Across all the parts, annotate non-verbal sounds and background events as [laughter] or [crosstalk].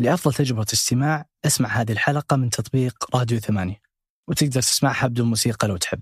لأفضل تجربة استماع اسمع هذه الحلقة من تطبيق راديو ثمانية وتقدر تسمعها بدون موسيقى لو تحب.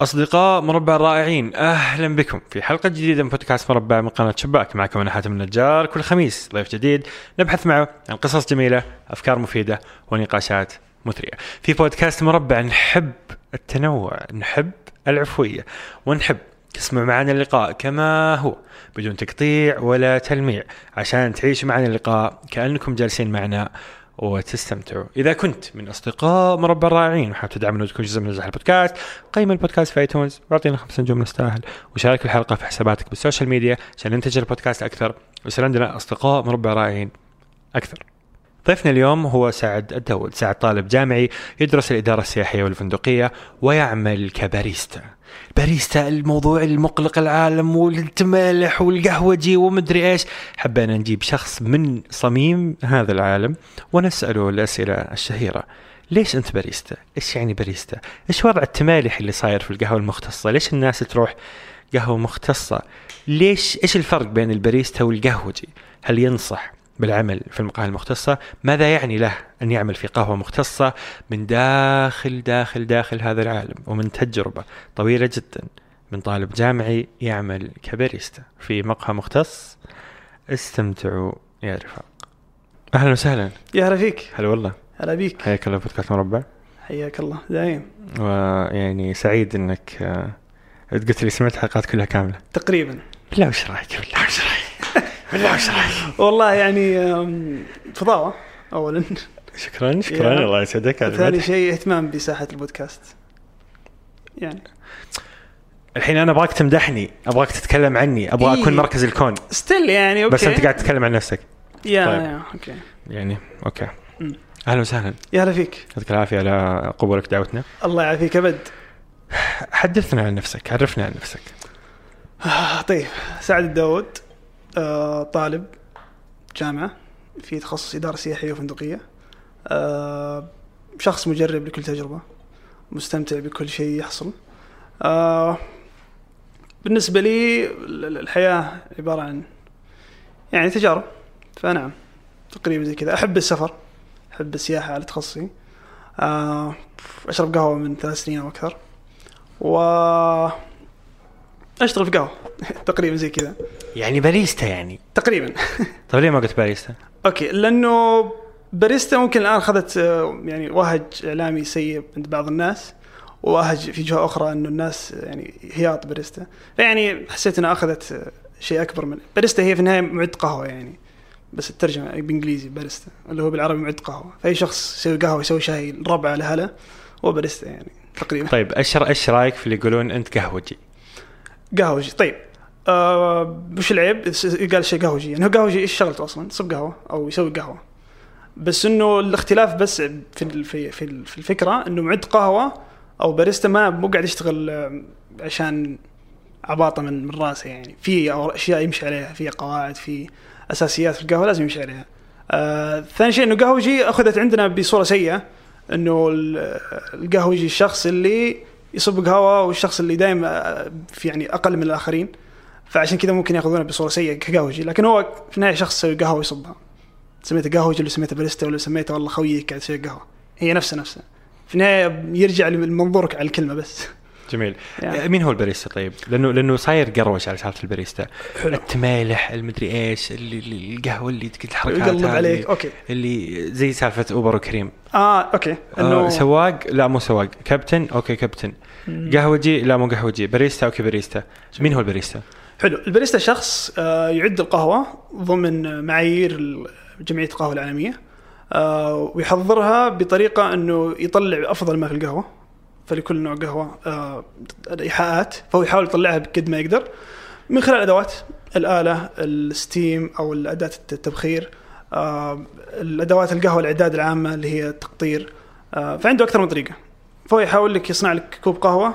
أصدقاء مربع الرائعين أهلا بكم. في حلقة جديدة من بودكاست مربع من قناة شباك معكم أنا حاتم النجار. كل خميس ضيف جديد نبحث معه عن قصص جميلة أفكار مفيدة ونقاشات مثرية. في بودكاست مربع نحب التنوع نحب العفوية ونحب تسمع معنا اللقاء كما هو بدون تقطيع ولا تلميع عشان تعيشوا معنا اللقاء كأنكم جالسين معنا وتستمتعوا. إذا كنت من أصدقاء مربع الرائعين وحاب تدعمنا وتكون جزء من نجاح البودكاست قيم البودكاست في iTunes واعطينا خمس نجوم نستاهل وشارك الحلقة في حساباتك بال social media عشان ننتج البودكاست أكثر ويصير عندنا أصدقاء مربع رائعين أكثر. ضيفنا اليوم هو سعد الداود سعد طالب جامعي يدرس الإدارة السياحية والفندقية ويعمل كباريستا. باريستا الموضوع المقلق العالم والتمالح والقهوجي ومدري إيش حبينا نجيب شخص من صميم هذا العالم ونسأله الأسئلة الشهيرة ليش أنت باريستا؟ إيش يعني باريستا؟ إيش وضع التمالح اللي صاير في القهوة المختصة؟ ليش الناس تروح قهوة مختصة؟ ليش إيش الفرق بين الباريستا والقهوجي؟ هل ينصح بالعمل في المقاهي المختصة ماذا يعني له أن يعمل في قهوة مختصة من داخل داخل داخل هذا العالم ومن تجربة طويلة جدا؟ من طالب جامعي يعمل كباريستا في مقهى مختص. استمتعوا يا رفاق. أهلا وسهلا. يا هلا فيك. هلا والله. هلا بيك. حياك الله بودكاست مربع. حياك الله. دايم ويعني سعيد إنك آه، قلت لي سمعت الحلقات كلها كاملة. تقريبا. بالله وش رأيك؟ بالله وش رأيك؟ بالله وش رايك؟ والله يعني أم، فضاوة أولا. شكرا شكرا. يا. الله يسعدك هذا ثاني. شيء اهتمام بساحة البودكاست. يعني. الحين أنا أبغاك تمدحني أبغاك تتكلم عني أبغى إيه. أكون مركز الكون. still يعني okay. بس أنت قاعد تتكلم عن نفسك. يا طيب. يا okay. يعني okay. أهلا وسهلا. يا هلا فيك. يعطيك العافية على قبولك دعوتنا. الله يعافيك أبد. حدثنا عن نفسك عرفنا عن نفسك. آه، طيب. سعد الداود. آه، طالب جامعة في تخصص إدارة سياحية وفندقية. آه، شخص مجرب لكل تجربة مستمتع بكل شيء يحصل. آه، بالنسبة لي ال- ال- الحياة عبارة عن يعني تجارب. فنعم تقريبا زي كذا. أحب السفر أحب السياحة على تخصصي. أشرب قهوة من ثلاث سنين أو أكثر. و اشتغل في قهوة. تقريبا زي كذا. يعني باريستا يعني. تقريبا. طيب ليه ما قلت باريستا؟ okay لأنه باريستا ممكن الآن أخذت آه، يعني وهج إعلامي سيء عند بعض الناس ووهج في جهة أخرى إنه الناس يعني هياط باريستا. فيعني حسيت إنها أخذت آه، شيء أكبر من باريستا هي في النهاية معد قهوة يعني بس الترجمة بالإنجليزي باريستا اللي هو بالعربي معد قهوة. فأي شخص يسوي قهوة يسوي شاي ربعه لهلا هو باريستا يعني تقريبا. طيب إيش إيش رأيك في اللي يقولون أنت قهوجي؟ قهوجي طيب آه وش العيب؟ قال شيء قهوجي يعني هو قهوجي إيش شغلته أصلا؟ يصب قهوة أو يسوي قهوة بس إنه الاختلاف بس في في في ال- في الفكرة إنه معد قهوة أو باريستا ما مو قاعد يشتغل آه، عشان عباطة من من راسه يعني في أشياء يمشي عليها في قواعد في أساسيات في القهوة لازم يمشي عليها. آه ثاني شيء إنه قهوجي أخذت عندنا بصورة سيئة إنه ال- القهوجي الشخص اللي يصب قهوه والشخص اللي دائما في يعني أقل من الآخرين. فعشان كذا ممكن يأخذونه بصورة سيئة كقهوجي. لكن هو في النهاية شخص يسوي قهوة ويصبها. سميته قهوجي ولا سميته باريستا ولا سميته والله خويك قاعد يسوي قهوة. هي نفسها نفسها. في النهاية يرجع لمنظورك على الكلمة بس. جميل. يعني. مين هو الباريستا طيب؟ لأنه لأنه صاير قروش على سالفة الباريستا. التمالح المدري إيش اللي اللي- القهوة اللي الحركات يقلب عليك. okay. اللي زي سالفة أوبر وكريم. آه okay. انه انه سواق؟ لا مو سواق. كابتن؟ okay كابتن. قهوجي لا مو قهوجي باريستا okay باريستا. مين هو الباريستا؟ حلو. الباريستا شخص آه، يعد القهوة ضمن معايير ال- جمعية القهوة العالمية. آه، ويحضرها بطريقة أنه يطلع أفضل ما في القهوة. فلكل نوع قهوة آه، إيحاءات فهو يحاول يطلعها بقد ما يقدر. من خلال أدوات الآلة الستيم أو الأداة التبخير آه، الأدوات القهوة الإعداد العامة اللي هي التقطير آه، فعنده أكثر من طريقة. فهو يحاول لك يصنع لك كوب قهوة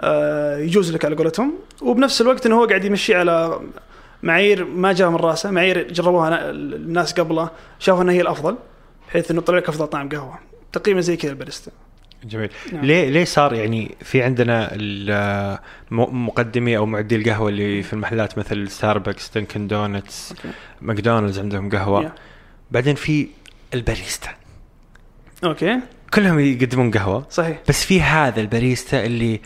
آه، يجوز لك على قولتهم. وبنفس الوقت إنه هو قاعد يمشي على معايير ما جاء من راسه معايير جربوها نا- الناس قبله شافوا إنها هي الأفضل بحيث إنه طلع لك أفضل طعم قهوة. تقريبا زي كذا الباريستا جميل نعم. ليه ليه صار يعني في عندنا مقدمي أو معدي القهوة اللي في المحلات مثل ستاربكس دنكن دونتس okay. ماكدونالدز عندهم قهوة yeah. بعدين في الباريستا okay كلهم يقدمون قهوة صحيح بس في هذا الباريستا اللي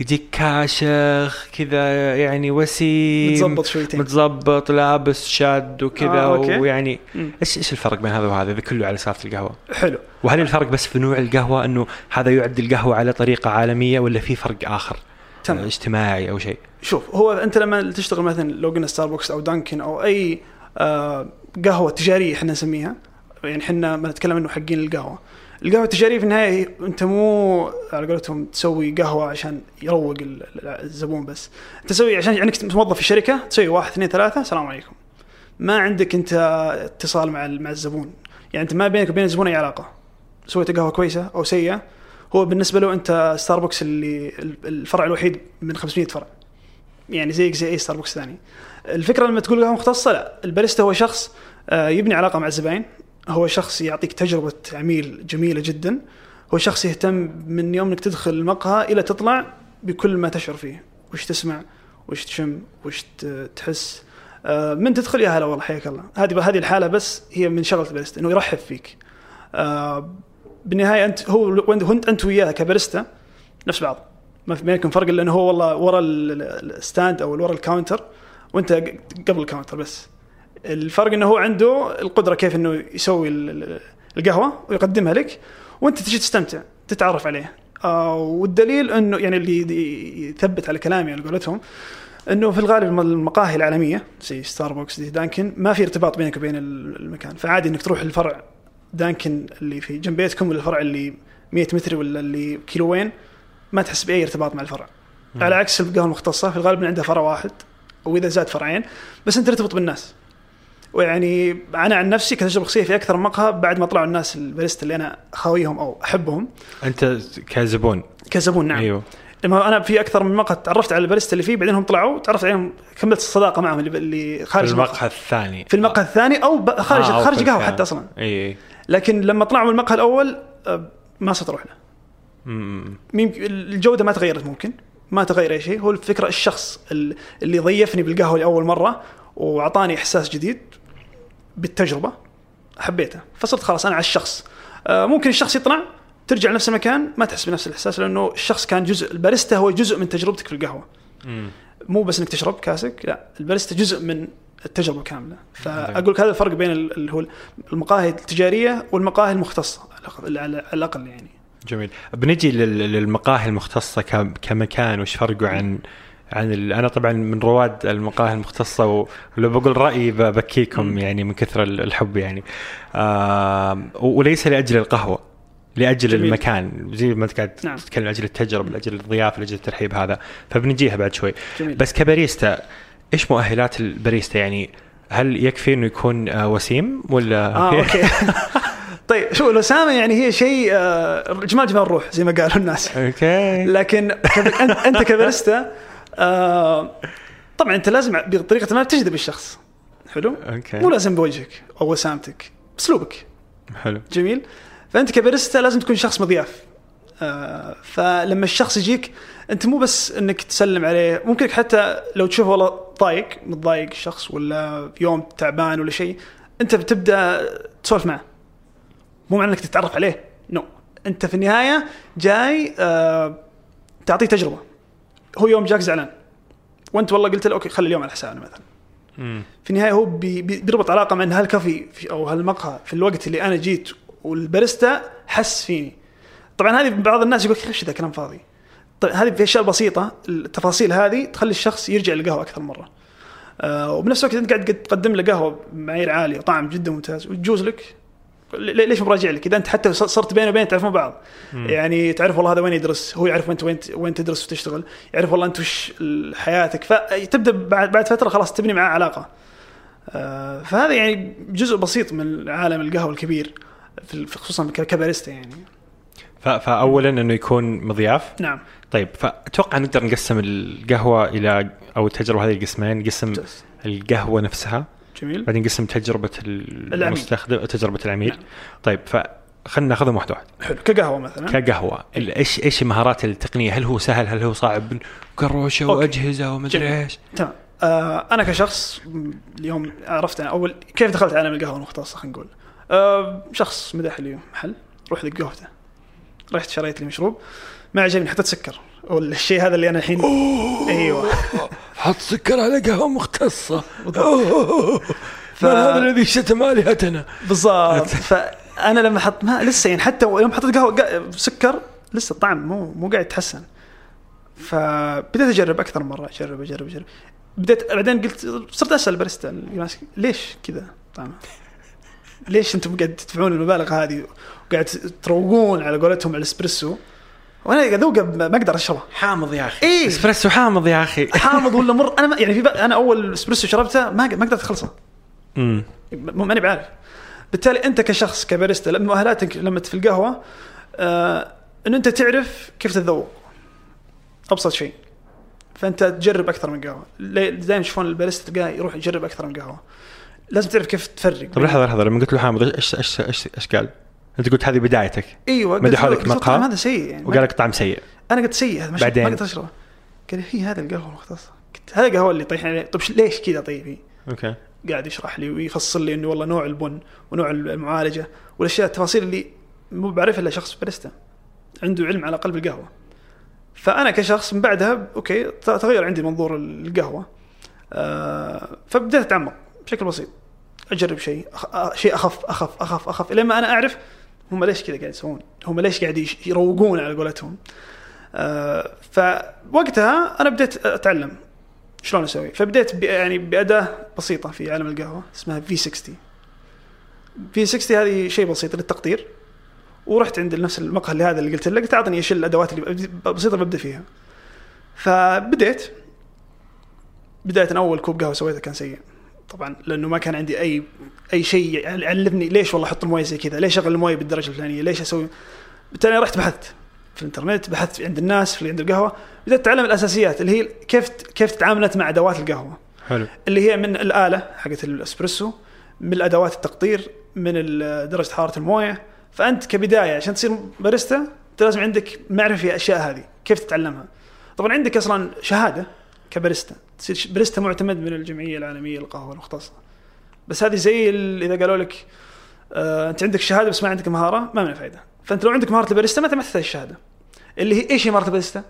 يجيك كاشخ كذا يعني وسيم متظبط شويتين. متظبط لابس شاد وكذا آه، okay. ويعني مم. إيش إيش الفرق بين هذا وهذا؟ إذا كله على سالفة القهوة. حلو. وهل الفرق بس في نوع القهوة إنه هذا يعد القهوة على طريقة عالمية ولا في فرق آخر؟ تمام. اجتماعي أو شيء. شوف هو أنت لما تشتغل مثلا لو قلنا ستاربكس أو دانكن أو أي آه قهوة تجارية إحنا نسميها يعني إحنا ما نتكلم إنه حقين القهوة. القهوه التجاريه في النهاية أنت مو على قولتهم تسوي قهوة عشان يروق ال- ال- الزبون بس. أنت تسوي عشان انك موظف في شركه تسوي واحد اثنين ثلاثة السلام عليكم. ما عندك أنت اتصال مع مع الزبون. يعني أنت ما بينك وبين الزبون أي علاقة. سويت قهوة كويسة أو سيئة هو بالنسبة له أنت ستاربكس اللي الفرع الوحيد من 500 فرع. يعني زيك زي أي ستاربكس ثاني. الفكرة لما تقول قهوة مختصة لا. الباريستا هو شخص آه، يبني علاقة مع الزباين. هو شخص يعطيك تجربة عميل جميلة جدا. هو شخص يهتم من يوم إنك تدخل المقهى إلى تطلع بكل ما تشعر فيه. وش تسمع؟ وش تشم؟ وش تحس؟ آه، من تدخل؟ يا هلا والله حياك الله. هذه هذه الحالة بس هي من شغلة الباريستا إنه يرحب فيك. آه، بالنهاية أنت هو انت, أنت وياه كباريستا نفس بعض. ما في بينكم فرق الا انه هو والله ورا ال- ال- ال stand أو ورا ال counter وأنت قبل ال counter بس. الفرق إنه هو عنده القدرة كيف إنه يسوي ال- ال- القهوة ويقدمها لك وأنت تجي تستمتع تتعرف عليه. آه والدليل إنه يعني اللي يثبت على كلامي على قولتهم إنه في الغالب الم- المقاهي العالمية زي ستاربكس زي دانكن ما في ارتباط بينك وبين ال- المكان. فعادي إنك تروح الفرع دانكن اللي في جنب بيتكم ولا الفرع اللي 100 متر ولا اللي كيلوين ما تحس بأي ارتباط مع الفرع. على عكس القهوة المختصة في الغالب عندها فرع واحد وإذا زاد فرعين بس أنت ترتبط بالناس. ويعني أنا عن نفسي كتجربة شخصية في أكثر مقهى بعد ما طلعوا الناس الباريستا اللي أنا خاويهم أو أحبهم. أنت كزبون. كزبون نعم. أيوه. لما أنا في أكثر من مقهى تعرفت على الباريستا اللي فيه بعدين هم طلعوا تعرفت عليهم كملت الصداقة معهم اللي, اللي في خارج المقهى. الثاني. في المقهى الثاني أو خارج آه، خارج قهوة. حتى أصلا. اي اي لكن لما طلعوا من المقهى الأول آه، ما صرت أروح له الجودة ما تغيرت ممكن. ما تغير أي شيء. هو الفكرة الشخص ال- اللي ضيفني بالقهوة لأول مرة وأعطاني إحساس جديد. بالتجربة حبيته. فصرت خلاص أنا على الشخص. آه، ممكن الشخص يطلع ترجع لنفس المكان ما تحس بنفس الإحساس لأنه الشخص كان جزء الباريستا هو جزء من تجربتك في القهوة. مو بس إنك تشرب كاسك لا الباريستا جزء من التجربة كاملة. فأقول لك هذا الفرق بين ال- اللي هو المقاهي التجارية والمقاهي المختصة على الاقل يعني. جميل. بنجي لل- للمقاهي المختصة كمكان وش فرقه عن عن ال... أنا طبعا من رواد المقاهي المختصة ولو بقول رأيي ب- بكيكم مم. يعني من كثر ال- الحب يعني. آه وليس لأجل القهوة لأجل جميل. المكان. زي ما انت قاعد نعم. تتكلم لأجل التجربة لأجل الضيافة لأجل الترحيب هذا. فبنجيها بعد شوي. جميل. بس كباريستا إيش مؤهلات الباريستا يعني؟ هل يكفي إنه يكون آه، وسيم ولا آه [laughs] okay. [laughs] طيب شو الوسامة يعني هي شيء آه، جمال جمال الروح زي ما قالوا الناس. okay. لكن أنت كباريستا آه، طبعا أنت لازم بطريقة ما بتجذب الشخص. حلو؟ أوكي. مو لازم بوجهك أو وسامتك باسلوبك حلو. جميل. فأنت كباريستا لازم تكون شخص مضياف. آه، فلما الشخص يجيك أنت مو بس إنك تسلم عليه ممكن حتى لو تشوف والله ضايق متضايق الشخص ولا يوم تعبان ولا شيء أنت بتبدأ تسولف معه. مو معنى إنك تتعرف عليه no no. أنت في النهاية جاي آه تعطيه تجربة. هو يوم جاك زعلان. وانت والله قلت له okay خلي اليوم على حسابنا مثلا. مم. في النهاية هو بي بي- بيربط علاقة مع إن هالكافي في أو هالمقهى في الوقت اللي أنا جيت والباريستا حس فيني. طبعا هذه بعض الناس يقول إيش ذا كلام فاضي؟ طيب هذه في أشياء بسيطة التفاصيل هذه تخلي الشخص يرجع للقهوة أكثر مرة. آه وبنفس الوقت أنت قاعد قد تقدم له قهوة بمعايير عالية وطعم جدا ممتاز وتجوز لك. ليش مراجع لك؟ إذا أنت حتى صرت بينه وبين تعرفون بعض. يعني تعرف والله هذا وين يدرس؟ هو يعرف وين وين وين تدرس وتشتغل. يعرف والله أنت وش حياتك. فتبدا بعد بعد فترة خلاص تبني معاه علاقة. آه، فهذا يعني جزء بسيط من عالم القهوة الكبير خصوصا كباريستا يعني. فاولا إنه يكون مضياف. نعم. طيب فأتوقع نقدر نقسم القهوة إلى أو التجربة هذه قسمين نقسم ممتاز. القهوة نفسها جميل. بعدين نقسم تجربة. المستخدم تجربة العميل. نعم. طيب فخلنا ناخذهم واحدة واحدة حلو. كقهوة مثلا. كقهوة. إيش إيش المهارات التقنية؟ هل هو سهل؟ هل هو صعب؟ كروشة. وأجهزة ومدري. إيش. تمام. آه أنا كشخص اليوم عرفت أنا أول كيف دخلت عالم القهوة المختصة خلينا نقول. آه شخص مدح لي محل. روح ذق قهوته. رحت شريت لي مشروب. ما عجبني حطيت سكر. والشيء هذا اللي أنا الحين أيوه. حط سكر على قهوة مختصة. [laughs] ف- من هذا الذي شتم الهتنا بالضبط. [laughs] فأنا لما حط ما لسه يعني حتى يوم حطيت قهوه سكر لسه الطعم مو مو قاعد يتحسن. فبديت أجرب أكثر من مرة. اجرب اجرب أجرب. بديت بعدين قلت صرت أسأل الباريستا ليش كذا طعمه؟ ليش أنتم قاعد تدفعون المبالغ هذه؟ وقاعد تروقون على قولتهم على الاسبريسو وأنا قاعد اذوقه ما أقدر اشربه حامض يا أخي. إيه. إسبريسو حامض يا أخي. [laughs] حامض ولا مر؟ أنا ما يعني في بق- أنا أول إسبريسو شربته ما ما قدرت أخلصه. امم ماني بعارف بالتالي أنت كشخص كباريستا لما مؤهلاتك لما في القهوه آه انه أنت تعرف كيف تتذوق. أبسط شيء. فأنت تجرب أكثر من قهوة. دائما يشوفون الباريستا تلقاه يروح يجرب أكثر من قهوة. لازم تعرف كيف تفرق. طب لحظه لحظة لما قلت له حامض إيش إيش إيش قال؟ انت قلت هذه بدايتك. إيوه مدحوا لك مقهى؟ هذا سيء يعني. وقال لك طعم سيء. أنا قلت سيء هذا بعدين؟ ما قدرت أشربه. قال هي هذا القهوة المختصه قلت هذا القهوة اللي طيحنا عليه طيب ليش كذا طيب؟ okay. قاعد يشرح لي ويفصل لي إنه والله نوع البن ونوع المعالجة والأشياء التفاصيل اللي مو بعرفها إلا شخص باريستا. عنده علم على قلب القهوة. فأنا كشخص من بعدها okay تغير عندي منظور القهوة. آه فبديت أتعمق بشكل بسيط. أجرب شيء شيء أخف أخف أخف أخف لين ما أنا أعرف هم ليش كذا قاعد يسوون؟ هم ليش قاعد يروقون على قولتهم؟ آه فوقتها أنا بديت أتعلم شلون أسوي. فبديت يعني بأداة بسيطة في عالم القهوة اسمها في 60 في 60 هذه شيء بسيط للتقطير ورحت عند نفس المقهى اللي هذا اللي قلت لك قلت اعطني إيش الأدوات اللي بسيطة ببدأ فيها. فبديت. بداية أول كوب قهوة سويته كان سيء. طبعا لأنه ما كان عندي أي أي شيء يعلمني ليش والله أحط الموية زي كذا ليش اشغل الموية بالدرجة الفلانية ليش أسوي. بالتالي رحت بحثت في الإنترنت بحثت عند الناس في عند القهوة بدأت أتعلم الأساسيات اللي هي كيف كيف تتعاملت مع أدوات القهوة. حلو. اللي هي من الآلة حقت الأسبريسو من الأدوات التقطير من درجة حرارة الموية. فأنت كبداية عشان تصير باريستا لازم عندك معرفة في الاشياء هذه كيف تتعلمها. طبعا عندك أصلا شهادة كباريستا تصير باريستا معتمد من الجمعية العالمية للقهوة المختصة. بس هذه زي إذا قالوا لك آه أنت عندك شهادة بس ما عندك مهارة ما من فائده فأنت لو عندك مهارة الباريستا ما تحتاج الشهادة. اللي هي إيش هي مهارة الباريستا؟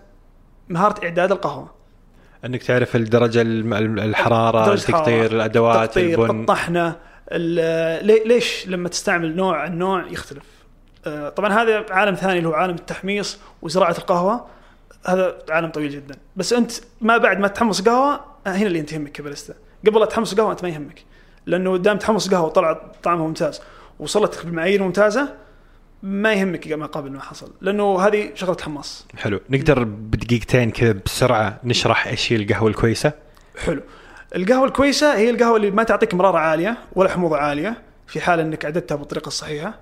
مهارة إعداد القهوة. أنك تعرف الدرجة الحرارة التقطير الأدوات التقطير البن. الطحنة ال- لي- ليش لما تستعمل نوع عن نوع يختلف. آه، طبعا هذا عالم ثاني اللي هو عالم التحميص وزراعة القهوة. هذا عالم طويل جدا. بس أنت ما بعد ما تحمص قهوة هنا اللي أنت يهمك كباريستا قبل لا تحمص قهوة أنت ما يهمك. لأنه دام تحمص قهوة وطلع طعمها ممتاز وصلت بالمعايير ممتازة ما يهمك ما قبل ما حصل. لأنه هذه شغلة حماص. حلو. نقدر بدقيقتين كذا بسرعة نشرح إيش هي القهوة الكويسة؟ حلو. القهوة الكويسة هي القهوة اللي ما تعطيك مرارة عالية ولا حموضة عالية في حال إنك اعددتها بالطريقة الصحيحة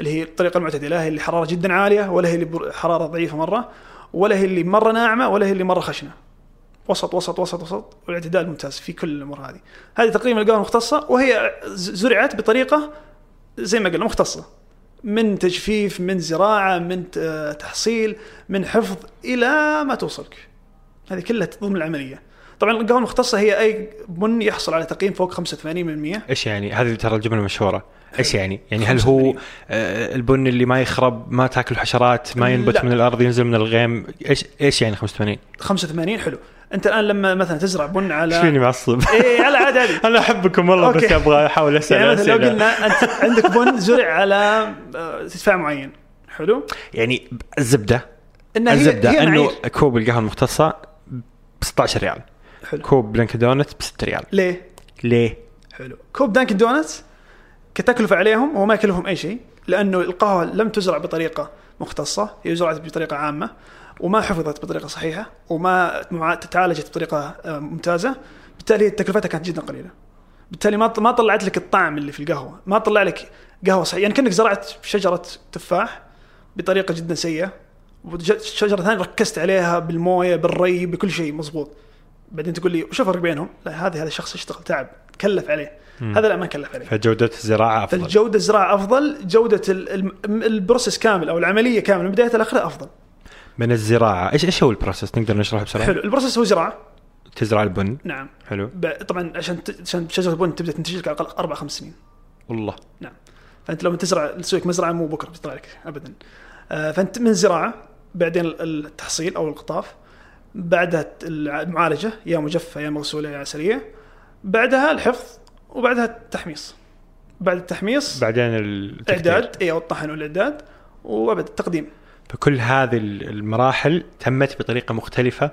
اللي هي الطريقة المعتدلة هي اللي حرارة جدا عالية ولا هي اللي حرارة ضعيفة مرة. ولا هي اللي مرة ناعمة ولا هي اللي مرة خشنة. وسط وسط وسط وسط والاعتدال ممتاز في كل الأمور هذه. هذه تقريبا القهوه المختصه وهي زرعت بطريقة زي ما قلنا مختصة. من تجفيف من زراعة من تحصيل من حفظ إلى ما توصلك. هذه كلها ضمن العملية. طبعا القهوه المختصه هي أي بن يحصل على تقييم فوق 85% إيش يعني؟ هذه ترى الجملة مشهوره إيش يعني؟ يعني هل هو 85. آه، البن اللي ما يخرب ما تاكل حشرات ما ينبت لا. من الأرض ينزل من الغيم إيش إيش يعني 85 85 حلو. أنت الآن لما مثلا تزرع بن إيش فيني على معصب؟ إيه على عادي عادي [laughs] أنا أحبكم والله بس. أبغى أحاول أسأل يعني مثلا لو. قلنا أنت [laughs] عندك بن زرع على آه، ارتفاع معين. حلو. يعني الزبدة الزبدة أنه. كوب القهوة المختصة ب 16 ريال. حلو. كوب دانكن دونت ب 6 ريال. ليه؟ ليه؟ حلو. كوب دانكن دونتس كتكلفة عليهم هو ما يكلفهم أي شيء لأنه القهوة لم تزرع بطريقة مختصة هي زرعت بطريقة عامة وما حفظت بطريقة صحيحة وما تعالجت بطريقة آه، ممتازة بالتالي تكلفتها كانت جدا قليلة. بالتالي ما ما طلعت لك الطعم اللي في القهوة ما طلع لك قهوة صحيحة. يعني كأنك زرعت شجرة تفاح بطريقة جدا سيئة وشجرة ثانية ركزت عليها بالموية بالري بكل شيء مزبوط بعدين تقول لي وش الفرق بينهم؟ لا هذا هذا شخص اشتغل تعب. كلف عليه. هذا لا ما كلف عليه. فجودة الزراعة أفضل. فالجودة الزراعة أفضل. جودة ال- ال- ال process كامل أو العملية كاملة من بداية لآخرها أفضل. من الزراعة. إيش إيش هو ال process؟ نقدر نشرحه بسرعة؟ حلو. ال process هو زراعة. تزرع البن. نعم. حلو. ب- طبعا عشان ت- عشان شجرة البن تبدأ تنتج لك على الأقل أربع خمس سنين. والله. نعم. فأنت لما تزرع تسوي مزرعة مو بكرة بتطلع لك ابدا. آه، فأنت من الزراعة. بعدين التحصيل أو القطاف. بعدها المعالجة يا مجفه يا مغسوله يا عسليه بعدها الحفظ وبعدها التحميص. بعد التحميص بعدين التقدير. إعداد اي الطحن والإعداد وأبد التقديم. فكل هذه المراحل تمت بطريقة مختلفة؟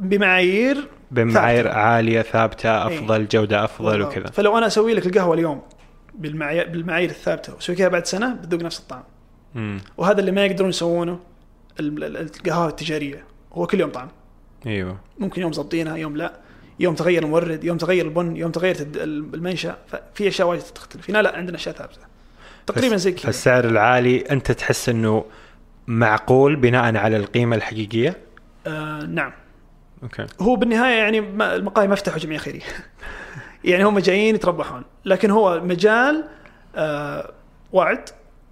بمعايير بمعايير ثابتة. عالية ثابتة إيه. أفضل جودة أفضل بالضبط. وكذا. فلو أنا أسوي لك القهوة اليوم بالمعايير بالمعايير الثابتة وأسوي لها بعد سنة بتذوق نفس الطعم. امم وهذا اللي ما يقدرون يسوونه ال- ال- القهوه التجارية. هو كل يوم طعم. إيوه. ممكن يوم ظابطينها يوم لا. يوم تغير المورد يوم تغير البن يوم تغير تد- المنشأ. ففي أشياء وايد تختلف. هنا لا عندنا أشياء ثابتة. تقريبا زي كذا. فالسعر العالي أنت تحس إنه معقول بناء على القيمة الحقيقية؟ آه نعم. أوكي. هو بالنهاية يعني المقاهي ما فتحوا جمعيه خيريه [laughs] يعني هم جايين يتربحون. لكن هو مجال آه وعد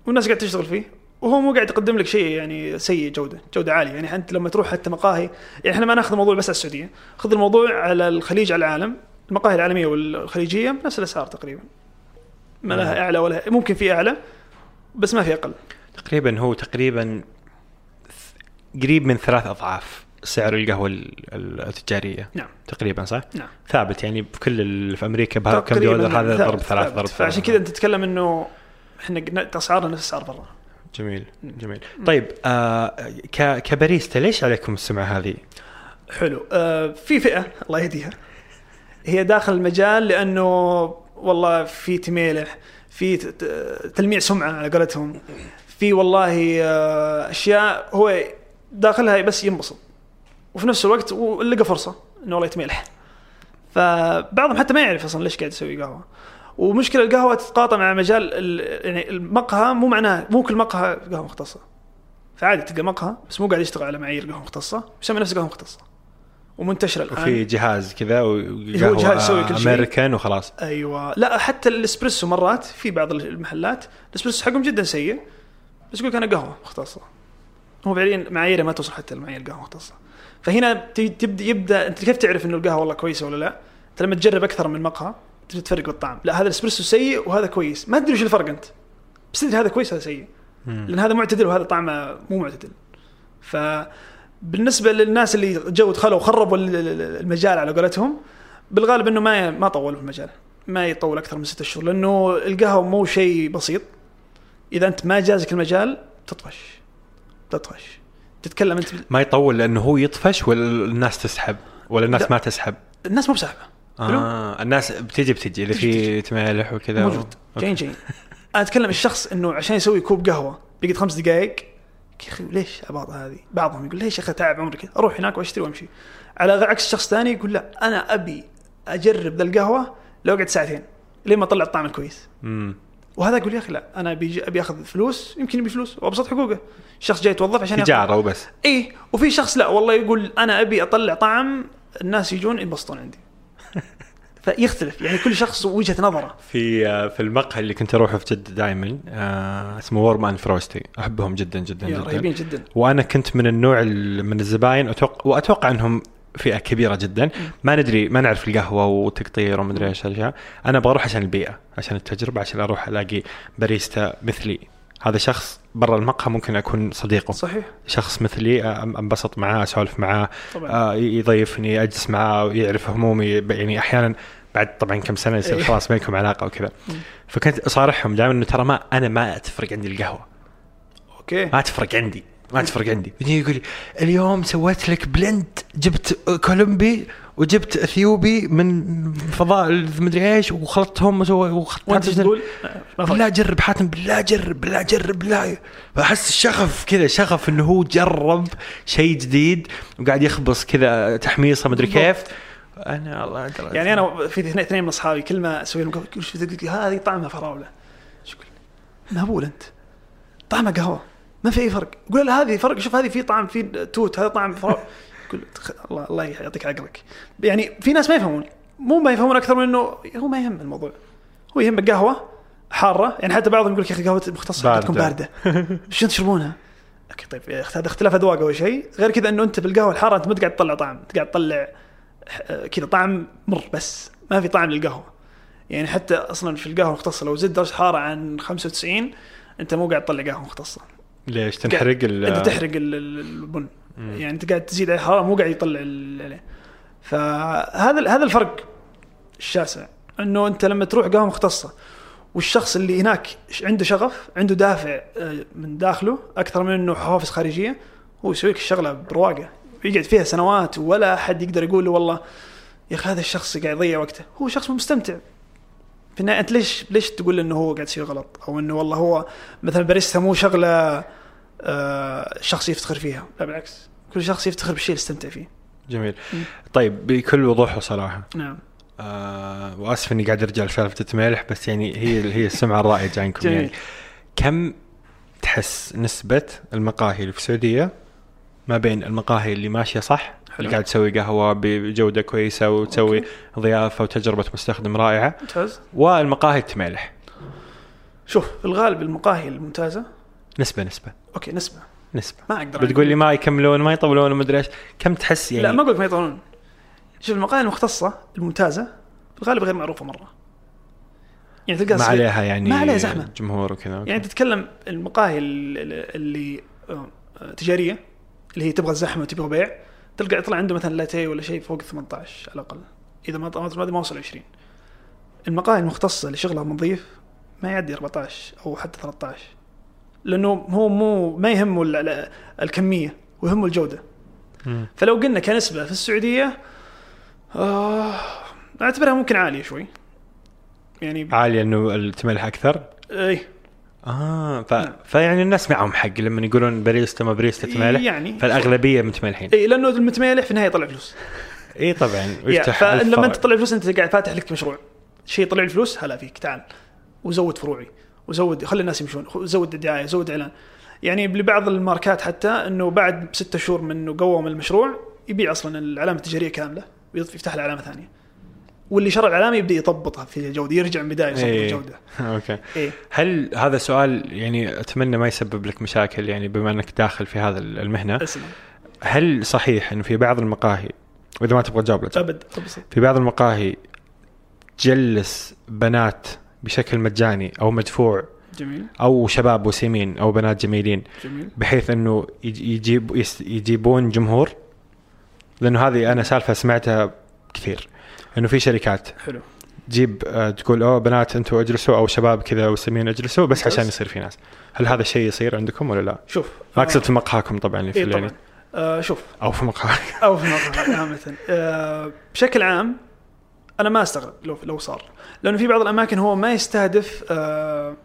والناس قاعد تشتغل فيه. وهو مو قاعد يقدم لك شيء يعني سيء جودة جودة عالية. يعني انت لما تروح حتى مقاهي يعني إحنا ما ناخذ الموضوع بس على السعودية. خذ الموضوع على الخليج على العالم. المقاهي العالمية والخليجية نفس الأسعار تقريبا. ما لها أعلى ولا ممكن في أعلى بس ما في أقل. تقريبا هو تقريبا قريب من ثلاث أضعاف سعر القهوة ال- ال- التجارية. نعم. تقريبا صح؟ نعم. ثابت يعني بكل ال- في أمريكا بها- كم دولار هذا ضرب ثلاث. ضرب فعشان. كذا أنت تتكلم إنه إحنا اسعارنا نفس أسعار برا. جميل جميل. طيب آه ك- كباريستا ليش عليكم السمعة هذه؟ حلو. آه في فئة الله يهديها. هي داخل المجال لأنه والله في تميلح في تلميع سمعة على قولتهم. في والله آه أشياء هو داخلها بس ينبسط. وفي نفس الوقت لقى فرصة إنه والله يتميلح. فبعضهم حتى ما يعرف أصلا ليش قاعد يسوي قهوة. ومشكلة القهوة تتقاطع مع مجال ال- يعني المقهى مو معناه مو كل مقهى قهوة مختصة. فعادي تلقى مقهى بس مو قاعد يشتغل على معايير قهوة مختصة يسمي نفسه قهوة مختصة. ومنتشره الآن. وفي جهاز كذا هو وقهوة جهاز يسوي كل شيء. امريكان وخلاص. أيوه. لا حتى الإسبريسو مرات في بعض المحلات الإسبريسو حقهم جدا سيء بس يقول لك أنا قهوة مختصة. هو فعليا معاييره ما توصل حتى لمعايير القهوه المختصه فهنا تبدا يبدا أنت كيف تعرف إنه القهوة والله كويسة ولا لا؟ أنت لما تجرب أكثر من مقهى تبدا تفرق بالطعم لا هذا الإسبريسو سيء وهذا كويس. ما تدري وش الفرق أنت. بس تدري هذا كويس هذا سيء. لأن هذا معتدل وهذا طعمه مو معتدل. فبالنسبه للناس اللي جو دخلوا وخربوا ال- ال- المجال على قولتهم بالغالب إنه ما ما طولوا في المجال. ما يطول أكثر من ستة شهور لأنه القهوة مو شيء بسيط. إذا أنت ما جازك المجال تطفش. تطفش. تتكلم أنت ما يطول لأنه هو يطفش ولا الناس تسحب؟ ولا الناس. ما تسحب؟ الناس مو بسحبة؟ آه الناس بتجي بتجي بتجي في تمالح وكذا موجود. أوكي. جايين جايين. أنا أتكلم الشخص إنه عشان يسوي كوب قهوة بيقعد خمس دقائق يا أخي ليش بعض هذه؟ بعضهم يقول ليش يا أخي تعب عمرك؟ أروح هناك وأشتري وأمشي. على عكس شخص ثاني يقول لا أنا أبي أجرب ذا القهوة لو أقعد ساعتين لين ما أطلع الطعم الكويس. مم. وهذا يقول يا أخي لا أنا أبي أبي أخذ فلوس يمكن يبي فلوس وأبسط حقوقه. شخص جاي يتوظف عشان تجارة وبس. اي وفي شخص لا والله يقول أنا أبي أطلع طعم. الناس يجون ينبسطون عندي. فيختلف يعني كل شخص وجهة نظره. في آه، في المقهى اللي كنت أروحه في جدة دائما آه اسمه وورمان فروستي أحبهم جدا جدا يا جدا. رهيبين جدا. وأنا كنت من النوع ال- من الزباين أتوقع وأتوقع إنهم فئة كبيرة جدا. ما ندري ما نعرف القهوة وتقطير وما أدري إيش الأشياء. أنا بروح عشان البيئة عشان التجربة عشان أروح ألاقي باريستا مثلي. هذا شخص برا المقهى ممكن أكون صديقه. صحيح. شخص مثلي أنبسط معاه أسولف معاه آه، يضيفني أجلس معاه يعرف همومي يعني أحيانا بعد طبعا كم سنة يصير إيه. خلاص بينكم علاقة وكذا. فكنت أصارحهم دائما إنه ترى ما أنا ما تفرق عندي القهوة. أوكي. ما تفرق عندي ما تفرق عندي. يجي يقول لي اليوم سويت لك blend جبت كولومبي وجبت أثيوبي من فضاء المدري إيش وخلطتهم وخلطت تقول. بالله جرب حاتم بالله جرب بالله جرب بالله احس شغف كذا شغف إنه هو جرب شيء جديد وقاعد يخبص كذا تحميصه مدري. كيف. أنا الله. يعني أنا في اثنين من أصحابي كل ما أسوي لهم شو هذه طعمها فراولة. يقول؟ مهبول أنت. طعمها قهوة. ما في أي فرق. يقول لا هذه فرق شوف هذه في طعم في توت هذا طعم فراولة. يقول تخ- الله الله يعطيك عقلك. يعني في ناس ما يفهمون. مو ما يفهمون أكثر من إنه هو ما يهم الموضوع. هو يهمك قهوه حارة. يعني حتى بعضهم يقول لك يا أخي قهوة مختصة باردة. تكون باردة. شو تشربونها؟ أوكي طيب هذا اختلاف أذواق أول شيء. غير كذا إنه أنت بالقهوة الحارة أنت ما قاعد تطلع طعم. انت قاعد تطلع كذا طعم مر بس. ما في طعم للقهوة. يعني حتى أصلا في القهوة المختصة لو زدت درجة حراره عن 95 أنت مو قاعد تطلع قهوة مختصة. ليش؟ تنحرق ال أنت تحرق ال- ال- البن. يعني انت قاعد تزيد عليه حراره مو قاعد يطلع عليه فهذا هذا الفرق الشاسع انه انت لما تروح قهوه مختصة والشخص اللي هناك عنده شغف عنده دافع آه، من داخله أكثر من إنه حوافز خارجية هو يسوي لك الشغلة برواقة. يقعد فيها سنوات ولا أحد يقدر يقول له والله يا أخي هذا الشخص قاعد يضيع وقته. هو شخص مستمتع. في النهاية أنت ليش ليش تقول إنه هو قاعد يسوي غلط؟ أو إنه والله هو مثلا باريستا مو شغلة شخص يفتخر فيها. لا بالعكس. كل شخص يفتخر بالشيء اللي استمتع فيه. جميل. مم. طيب بكل وضوح وصراحه نعم. آه وآسف إني قاعد أرجع لسالفة الملح بس يعني هي هي السمعة الرائجه عنكم جميل. يعني كم تحس نسبة المقاهي اللي في السعودية ما بين المقاهي اللي ماشية صح اللي قاعد تسوي قهوة بجودة كويسة وتسوي okay. ضيافة وتجربة مستخدم رائعة ممتاز. والمقاهي التمالح شوف في الغالب المقاهي الممتازة نسبة نسبة. okay نسبه نسبه ما أقدر بتقول لي ما يكملون ما يطولون ما أدري إيش. كم تحس يعني؟ لا ما أقول لك ما يطولون. شوف المقاهي المختصة الممتازة في الغالب غير معروفة مرة. يعني تلقى ما عليها يعني ما عليها زحمة. جمهور وكذا يعني تتكلم المقاهي ال- ال- اللي آه، تجارية اللي هي تبغى زحمه وتبغى بيع تلقى يطلع عنده مثلا لاتيه ولا شيء فوق 18 على الأقل. إذا ما ما ما وصل 20 المقاهي المختصة اللي شغلها نظيف ما يعدي 14 أو حتى 13 لأنه هو مو ما يهمه ال- ال- الكمية ويهمه الجودة. مم. فلو قلنا كنسبة في السعودية آه أعتبرها ممكن عالية شوي. يعني عالية إنه التملح أكثر؟ اي آه ف... فيعني الناس معهم حق لما يقولون باريستا ما باريستا تمالح يعني فالأغلبية متملحين. اي لأنه المتمالح في النهاية يطلع فلوس. [laughs] اي طبعا. ويفتح فلما. انت تطلع فلوس أنت قاعد فاتح لك مشروع. شيء يطلع لي فلوس هلا فيك تعال. وزود فروعي. وزود خلي الناس يمشون زود دعايه زود إعلان. يعني لبعض الماركات حتى إنه بعد ستة شهور من إنه قوم المشروع يبيع أصلا العلامه التجارية كاملة ويفتح له علامه ثانية. واللي شرى العلامه يبدأ يضبطها في الجودة يرجع من البداية يظبط إيه. الجودة. [laughs] أوكي. إيه. هل هذا سؤال يعني أتمنى ما يسبب لك مشاكل يعني بما إنك داخل في هذا المهنة؟ أسلم. هل صحيح إنه في بعض المقاهي واذا ما تبغى تجاوب. أبد في بعض المقاهي تجلس بنات بشكل مجاني أو مدفوع جميل. أو شباب وسيمين أو بنات جميلين جميل. بحيث إنه يج- يجيب يجيبون جمهور لأنه هذه أنا سالفة سمعتها كثير إنه في شركات حلو. تجيب آه، تقول أوه بنات أنتم اجلسوا أو شباب كذا وسمين اجلسوا بس. عشان يصير في ناس. هل هذا الشيء يصير عندكم ولا لا؟ شوف ما أقصد في مقهاكم طبعا اللي في الليل طبعا. آه شوف. أو في مقهى أو في المطعم عامة. آه، بشكل عام أنا ما أستغرب لو لو صار. لأنه في بعض الأماكن هو ما يستهدف آه،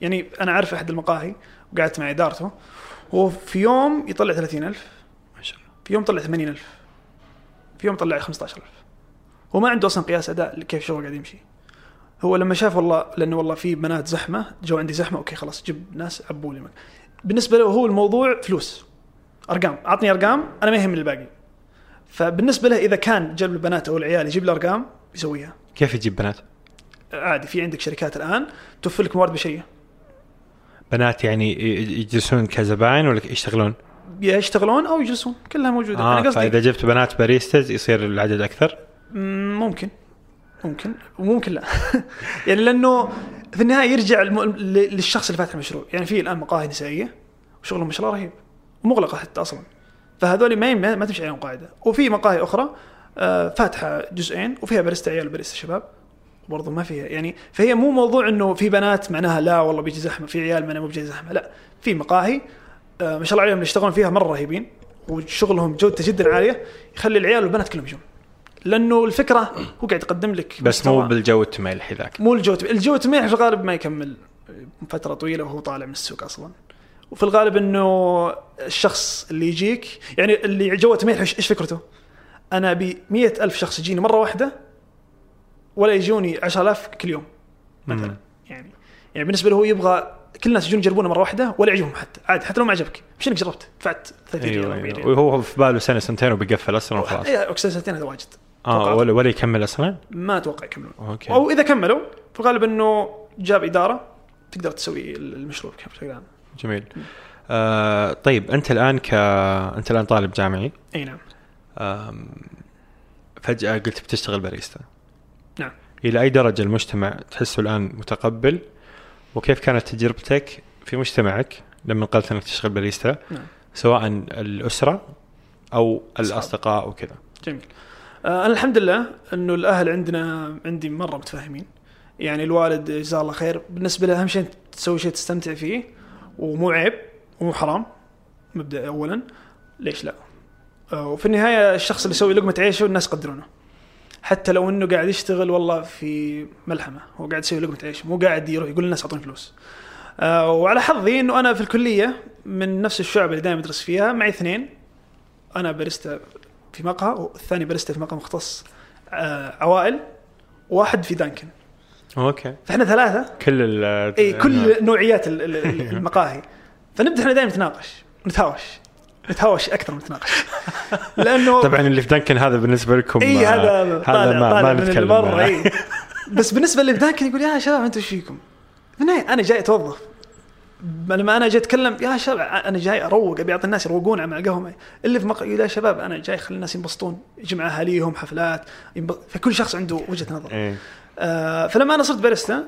يعني أنا أعرف أحد المقاهي وقعدت مع إدارته هو في يوم يطلع 30000 ما شاء الله. في يوم طلع 80000 في يوم طلع 15000 هو ما عنده أصلا قياس أداء كيف شغله قاعد يمشي. هو لما شاف والله لأنه والله في بنات زحمة جو عندي زحمة okay خلاص جيب ناس عبوا لي بالنسبة له هو الموضوع فلوس. أرقام. اعطني أرقام أنا ما يهمني الباقي. فبالنسبة له إذا كان جلب البنات أو العيال يجيب له ارقام يسويها. كيف يجيب بنات؟ عادي في عندك شركات الآن توفر لك موارد بشرية. بنات يعني يجلسون كزباين ولا يشتغلون؟ يشتغلون أو يجلسون كلها موجودة. آه أنا قصدي فإذا جبت بنات باريستاز يصير العدد أكثر؟ مم، ممكن. ممكن. وممكن لا. [laughs] يعني لأنه في النهاية يرجع للشخص اللي فاتح المشروع. يعني في الآن مقاهي نسائية وشغلهم ما شاء الله رهيب. ومغلقه حتى أصلا. فهذول ما ما تمشي عليهم قاعدة. وفي مقاهي أخرى آه، فاتحة جزئين وفيها باريستا عيال وباريستا شباب. برضو ما فيها يعني فهي مو موضوع إنه في بنات معناها لا والله بيجي زحمة في عيال معناها مو بيجي زحمة لا في مقاهي آه، ما شاء الله عليهم اللي يشتغلون فيها مرة رهيبين وشغلهم جودته جدا عالية يخلي العيال والبنات كلهم يجون. لأنه الفكرة هو قاعد يقدم لك بس مو بالجو التمالحي ذاك. مو الجو الجو تميح في الغالب ما يكمل فترة طويلة وهو طالع من السوق أصلا. وفي الغالب إنه الشخص اللي يجيك يعني اللي جو تميح إيش فكرته؟ أنا ابي مية ألف شخص يجيني مرة واحدة ولا يجوني 10000 كل يوم مثلا. مم. يعني يعني بالنسبة له هو يبغى كل الناس يجون يجربونه مرة واحدة ولا يعجبهم حتى. عادي حتى لو ما عجبك. مش إنك جربت دفعت 30 ريال أيوه 40 أيوه. ريال. وهو في باله سنة سنتين وبيقفل أصلا وخلاص. اي أقصى شي سنتين هذا واجد. آه. ولا ولا يكمل أصلا؟ ما أتوقع يكملون. okay. أو إذا كملوا في الغالب إنه جاب إدارة تقدر تسوي المشروع بشكل عام جميل. آه طيب أنت الآن ك أنت الآن طالب جامعي. أي نعم. فجأة قلت بتشتغل باريستا. نعم. إلى أي درجة المجتمع تحسه الآن متقبل؟ وكيف كانت تجربتك في مجتمعك لما قلت إنك تشتغل باريستا؟ نعم. سواء الأسرة أو الأصدقاء وكذا جميل. آه، أنا الحمد لله إنه الأهل عندنا عندي مرة متفاهمين. يعني الوالد جزاه الله خير. بالنسبة له أهم شيء تسوي شيء تستمتع فيه ومو عيب ومو حرام مبدأ اولا. ليش لا؟ وفي النهاية الشخص اللي يسوي لقمة عيشه والناس يقدرونه. حتى لو إنه قاعد يشتغل والله في ملحمة هو قاعد يسوي لقمة عيش مو قاعد يروح يقول للناس أعطوني فلوس. آه، وعلى حظي إنه أنا في الكلية من نفس الشعب اللي دائما ادرس فيها معي اثنين. أنا باريستا في مقهى والثاني باريستا في مقهى مختص آه، عوائل واحد في دانكن. okay. فإحنا ثلاثة. كل ال اي كل نوعيات ال- ال- ال- [laughs] المقاهي. فنبدأ إحنا دائما نتناقش نتهاوش. نتهاوش أكثر من نتناقش. [laughs] لأنه طبعا اللي في دنكن هذا بالنسبة لكم إي هذا طالع هذا ما, طالع ما نتكلم. إي. [laughs] بس بالنسبة اللي بداك يقول يا شباب أنتم إيش فيكم؟ في أنا جاي أتوظف. لما أنا جاي أتكلم يا شباب أنا جاي أروق أبي أعطي الناس يروقون مع القهوه اللي في مقهى يا شباب أنا جاي أخلي الناس ينبسطون يجمع أهاليهم حفلات ينب... فكل شخص عنده وجهة نظر. إيه. آه فلما أنا صرت باريستا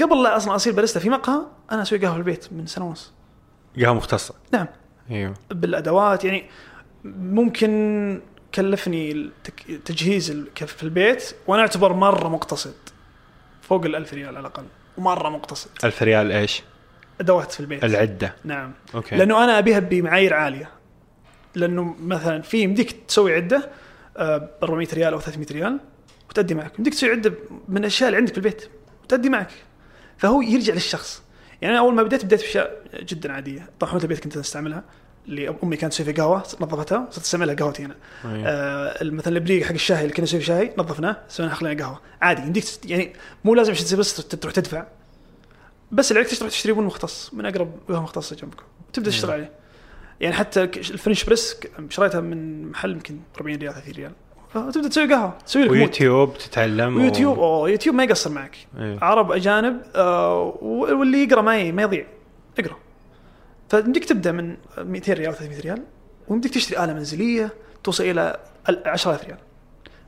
قبل لا أصلا أصير باريستا في مقهى أنا أسوي قهوة في البيت من سنة ونص. قهوة مختصة. نعم. أيوه. بالأدوات يعني ممكن كلفني تجهيز في البيت وأنا أعتبر مرة مقتصد. فوق ال 1000 ريال على الأقل ومرة مقتصد. 1000 ريال إيش؟ أدوات في البيت. العدة. نعم. okay. لأنه أنا أبيها بمعايير عالية. لأنه مثلا في يمديك تسوي عدة آه، ب 400 ريال أو 300 ريال وتأدي معك. يمديك تسوي عدة من الأشياء اللي عندك في البيت وتأدي معك. فهو يرجع للشخص. يعني أنا أول ما بديت بديت بأشياء جدا عادية. طاحونه البيت كنت أستعملها اللي أمي كانت تسوي في قهوة نظفتها صرت أستعملها قهوتي أنا. أيوة. آه مثلا الابريق حق الشاي اللي كنا نسوي شاي نظفناه سوينا خلينا قهوة. عادي يمديك يعني مو لازم عشان بس تروح تدفع. بس اللي عليك تروح تشتري بن مختص من أقرب قهوه مختصه جنبكم. وتبدا تشتغل عليه. يعني حتى ال French press شريتها من محل يمكن 40 ريال 30 ريال. فتبدا تسوي قهوة تسوي لك ويوتيوب تتعلم و- ويوتيوب اوه يوتيوب ما يقصر معك. إيه. عرب أجانب آه واللي يقرأ ما ما يضيع. اقرأ. فيمديك تبدأ من 200 ريال 300 ريال ويمديك تشتري آلة منزلية توصل إلى ال- 10000 ريال.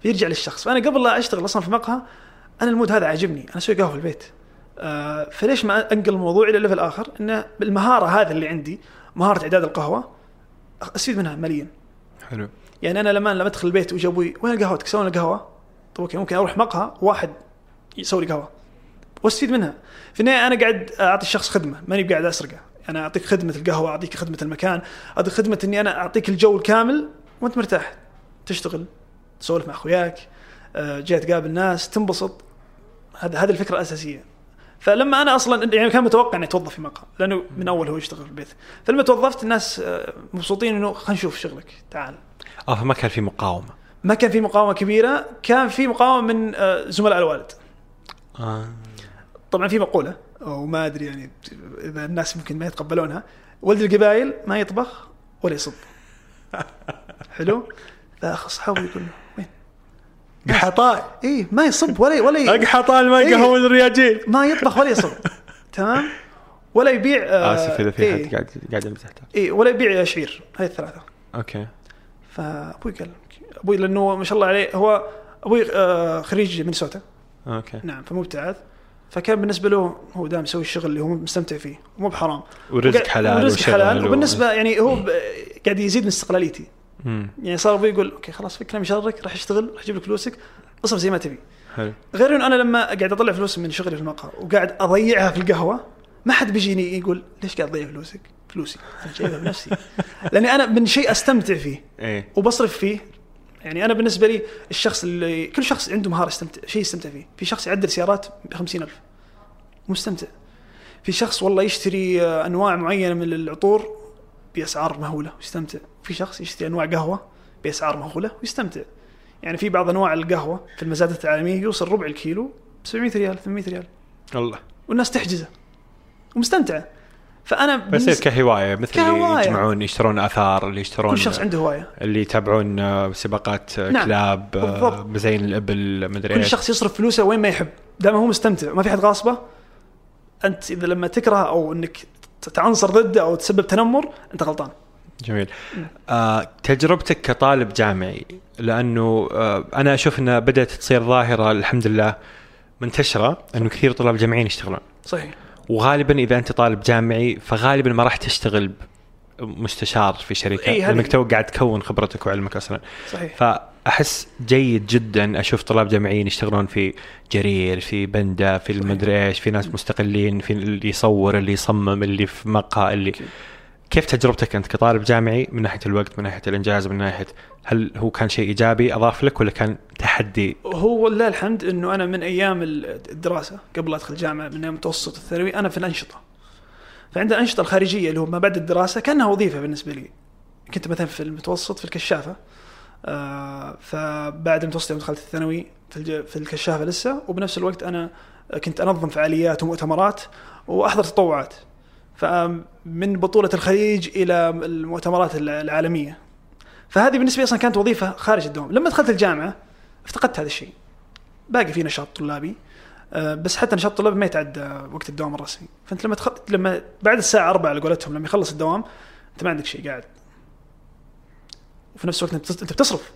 فيرجع للشخص. فأنا قبل لا أشتغل أصلا في مقهى أنا ال mood هذا عاجبني. أنا أسوي قهوة في البيت. آه فليش ما أنقل الموضوع إلى level آخر؟ انه بالمهاره هذه اللي عندي مهارة إعداد القهوة أستفيد منها ماليا حلو. يعني أنا لما لما أدخل البيت وجا أبوي وين قهوتك؟ سوي لنا قهوه طيب okay ممكن أروح مقهى واحد يسوي لي قهوة. واستفيد منها. في النهاية أنا قاعد أعطي الشخص خدمة ماني قاعد أسرقه. أنا أعطيك خدمة القهوة أعطيك خدمة المكان أعطيك خدمة إني أنا أعطيك الجو الكامل وأنت مرتاح. تشتغل تسولف مع أخوياك آه، جاي تقابل ناس تنبسط. هذا هذه الفكرة الأساسية. فلما أنا أصلا يعني كان متوقع إني أتوظف في مقهى لأنه من أول هو يشتغل في البيت. فلما توظفت الناس آه، مبسوطين إنه خلينا نشوف شغلك تعال. آه فما كان في مقاومة. ما كان في مقاومة كبيرة كان في مقاومة من آه، زملاء الوالد. آه. طبعا في مقولة وما أدري يعني إذا الناس ممكن ما يتقبلونها. ولد القبايل ما يطبخ ولا يصب. [laughs] حلو؟ فاخ اصحابي يقول له، وين؟ قحطاء اي ما يصب ولا ولا قحطاء ما إيه. يقهون الرياجيل. ما يطبخ ولا يصب. [laughs] تمام؟ ولا يبيع آه آسف إذا في إيه حد قاعد قاعد يمزح. اي ولا يبيع شعير. هاي الثلاثة. أوكي. فأبوي قال أبوي لأنه ما شاء الله عليه هو أبوي آه خريج مينيسوتا. أوكي. نعم فمبتعث فكان بالنسبة له هو دام يسوي الشغل اللي هو مستمتع فيه مو بحرام. ورزق حلال ورزق حلال وبالنسبة يعني هو ب- قاعد يزيد من استقلاليتي. مم. يعني صار أبوي يقول أوكي خلاص فكنا مشارك راح أشتغل راح أجيب لك فلوسك اصرف زي ما تبي. حلو. غير إنه أنا لما قاعد أطلع فلوس من شغلي في المقهى وقاعد أضيعها في القهوة ما حد بيجيني يقول ليش قاعد تضيع فلوسك؟ فلوسي. أنا جايبها بنفسي. لأني أنا من شيء أستمتع فيه. إيه. وبصرف فيه. يعني أنا بالنسبة لي الشخص اللي كل شخص عنده مهاره يستمتع شيء يستمتع فيه. في شخص يعدل سيارات ب 50000 مستمتع. في شخص والله يشتري أنواع معينة من العطور بأسعار مهولة ويستمتع. في شخص يشتري أنواع قهوة بأسعار مهولة ويستمتع. يعني في بعض أنواع القهوة في المزادات العالميه يوصل ربع الكيلو ب 700 ريال 800 ريال. الله. والناس تحجزه. ومستمتعه فأنا بس كهواية مثل اللي كهواية. يجمعون يشترون آثار اللي يشترون كل شخص عنده هواية. اللي يتابعون آه، سباقات آه، نعم، كلاب آه، بالضبط. مزين الإبل مدري كل شخص يصرف فلوسه وين ما يحب. دام هو مستمتع ما في حد غاصبه. أنت إذا لما تكره أو إنك تعنصر ضده أو تسبب تنمر أنت غلطان. جميل. آه تجربتك كطالب جامعي لأنه آه أنا أشوف إنها بدأت تصير ظاهرة الحمد لله منتشرة إنه كثير طلاب جامعيين يشتغلون. صحيح. وغالبا إذا أنت طالب جامعي فغالبا ما راح تشتغل مستشار في شركة إي، هذه- لأنك تو قاعد تكون خبرتك وعلمك أصلا. صحيح. فأحس جيد جدا أشوف طلاب جامعيين يشتغلون في جرير في بندا في المدري إيش في ناس مستقلين في اللي يصور اللي يصمم اللي في مقهى اللي أكيد. كيف تجربتك أنت كطالب جامعي من ناحية الوقت من ناحية الإنجاز من ناحية هل هو كان شيء إيجابي أضاف لك ولا كان تحدي؟ هو لله الحمد إنه أنا من أيام الدراسة قبل لا أدخل الجامعة من أيام المتوسط الثانوي أنا في الأنشطة. فعند الأنشطة الخارجية اللي هو ما بعد الدراسة كأنها وظيفة بالنسبة لي. كنت مثلا في المتوسط في الكشافة آه فبعد المتوسط يوم دخلت الثانوي في. في الكشافة لسه وبنفس الوقت أنا كنت أنظم فعاليات ومؤتمرات وأحضر تطوعات. فمن بطولة الخليج إلى المؤتمرات العالمية. فهذه بالنسبة لي أصلا كانت وظيفة خارج الدوام. لما دخلت الجامعة افتقدت هذا الشيء. باقي في نشاط طلابي. آه، بس حتى نشاط الطلاب ما يتعدى وقت الدوام الرسمي. فأنت لما تخ... لما بعد الساعة 4 على قولتهم لما يخلص الدوام أنت ما عندك شيء قاعد. وفي نفس الوقت أنت بتصرف.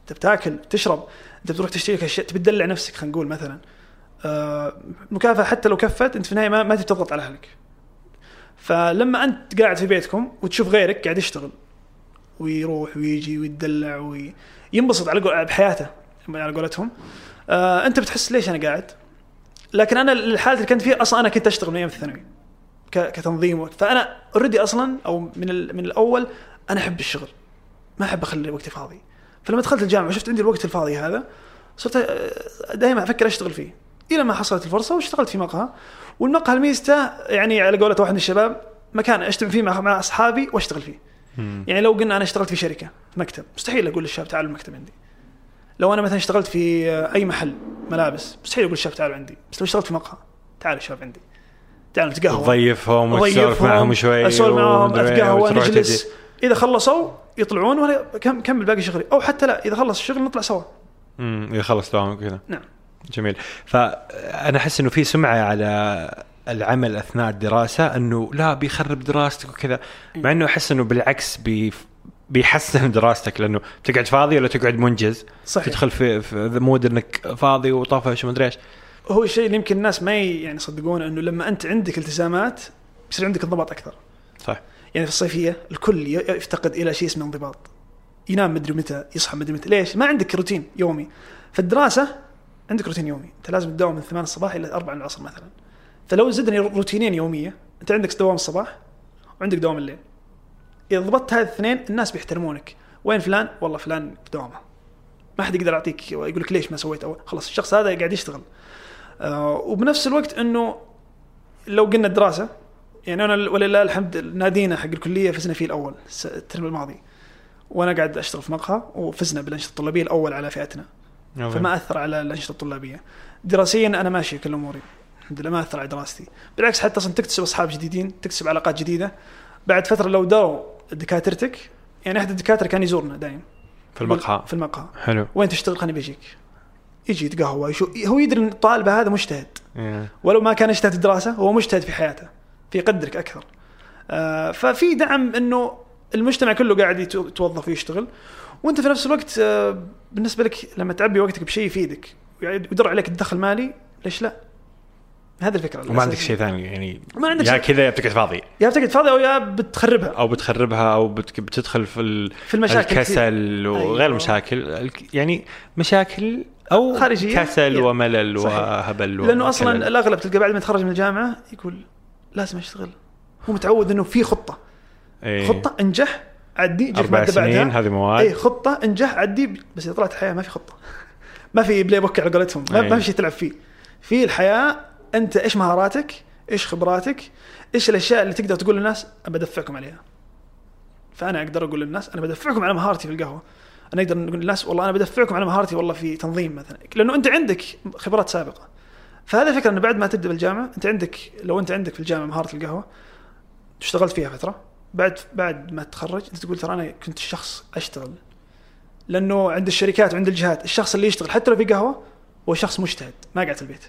أنت بتاكل تشرب أنت بتروح تشتري لك اشياء تبي تدلع نفسك خلينا نقول مثلا. آه، مكافأة حتى لو كفت أنت في النهاية ما, ما تبي تضغط على أهلك. فلما أنت قاعد في بيتكم وتشوف غيرك قاعد يشتغل ويروح ويجي ويتدلع وينبسط على بحياته على قولتهم آه أنت بتحس ليش أنا قاعد؟ لكن أنا الحالة اللي كنت فيها أصلا أنا كنت أشتغل من أيام الثانوي كتنظيم وقت. فأنا اوريدي أصلا أو من من الأول أنا أحب الشغل ما أحب أخلي وقتي فاضي. فلما دخلت الجامعة وشفت عندي الوقت الفاضي هذا صرت دائما أفكر أشتغل فيه. إلى ما حصلت الفرصة واشتغلت في مقهى. والمقهى ميزته يعني على قولة واحد من الشباب مكان اجتمع فيه مع أصحابي وأشتغل فيه. يعني لو قلنا أنا اشتغلت في شركة في مكتب مستحيل أقول للشباب تعالوا المكتب عندي. لو أنا مثلا اشتغلت في أي محل ملابس مستحيل أقول للشباب تعالوا عندي. بس لو اشتغلت في مقهى تعالوا الشباب عندي. تعالوا نتقهوى. تضيفهم وتسولف معهم شوي اسولف معهم أتقهوى نجلس. إذا خلصوا يطلعون وأنا كم كمل باقي شغلي. أو حتى لا إذا خلص الشغل نطلع سوا. امم إذا خلص دوامك كذا. نعم. جميل. فأنا أحس إنه في سمعة على العمل أثناء الدراسة إنه لا بيخرب دراستك وكذا مع إنه أحس إنه بالعكس بي بيحسن [laughs] دراستك لأنه تقعد فاضي ولا تقعد منجز؟ صحيح. تدخل في, في mood إنك فاضي وطفش ومدري إيش. هو الشيء اللي يمكن الناس ما يعني يصدقون إنه لما أنت عندك التزامات يصير عندك انضباط أكثر. صح. يعني في الصيفية الكل يفتقد إلى شيء اسمه انضباط. ينام مدري متى يصحى مدري متى. ليش؟ ما عندك روتين يومي. في الدراسة عندك روتين يومي. أنت لازم تداوم من 8 الصباح إلى 4 العصر مثلا. فلو زدني روتينين يومية أنت عندك دوام الصباح وعندك دوام الليل. إذا ضبطت هذه الاثنين الناس بيحترمونك. وين فلان؟ والله فلان بدوامه. ما حد يقدر يعطيك يقول لك ليش ما سويت أول؟ خلاص الشخص هذا قاعد يشتغل. آه وبنفس الوقت إنه لو قلنا الدراسه يعني أنا ولله الحمد نادينا حق الكلية فزنا فيه الأول الترم الماضي. وأنا قاعد أشتغل في مقهى وفزنا بالانشطه الطلابية الأول على فئتنا. فما أثر على الأنشطة الطلابية. دراسيا أنا ماشي كل أموري. الحمد لله ما أثر على دراستي. بالعكس حتى أصلا تكتسب أصحاب جديدين تكتسب علاقات جديدة. بعد فترة لو داروا دكاترتك يعني أحد الدكاترة كان يزورنا دايم في المقهى. في المقهى. حلو. وين تشتغل؟ خليني بيجيك. يجي يتقهوى يشو هو يدري إن الطالب هذا مجتهد. إيه. ولو ما كان يجتهد في الدراسة هو مجتهد في حياته في يقدرك أكثر. آه ففي دعم إنه المجتمع كله قاعد يتو- يتوظف ويشتغل. وانت في نفس الوقت آه بالنسبة لك لما تعبي وقتك بشيء يفيدك ويدر عليك الدخل مالي ليش لا؟ هذه الفكرة وما عندك. شيء ثاني يعني ما عندك يا. كذا يا بتقعد فاضي يا بتقعد فاضي أو يا بتخربها أو بتخربها أو بت- بتدخل في ال- في المشاكل الكسل وغير أيوة. مشاكل الك- يعني مشاكل أو خارجية. كسل Yeah. وملل صحيح. وهبل لأنه أصلا. الأغلب تلقى بعد ما يتخرج من الجامعة يقول لازم أشتغل هو متعود إنه في خطة إيه. خطة انجح عدي جيب أربع سنين بعدها. هذه مواد. اي خطة انجح عدي بس إذا طلعت الحياة ما في خطة. ما في playbook على قولتهم. ما, أي. ما في شيء تلعب فيه. في الحياة أنت إيش مهاراتك؟ إيش خبراتك؟ إيش الأشياء اللي تقدر تقول للناس أنا بدفعكم عليها؟ فأنا أقدر أقول للناس أنا بدفعكم على مهارتي في القهوة. أنا أقدر نقول للناس والله أنا بدفعكم على مهارتي والله في تنظيم مثلا. لأنه أنت عندك خبرات سابقة. فهذا الفكرة إنه بعد ما تبدأ بالجامعة أنت عندك لو أنت عندك في الجامعة مهارة القهوة اشتغلت فيها فترة. بعد بعد ما تتخرج انت تقول ترى أنا كنت شخص اشتغل. لأنه عند الشركات وعند الجهات الشخص اللي يشتغل حتى لو في قهوة هو شخص مجتهد ما قاعد في البيت.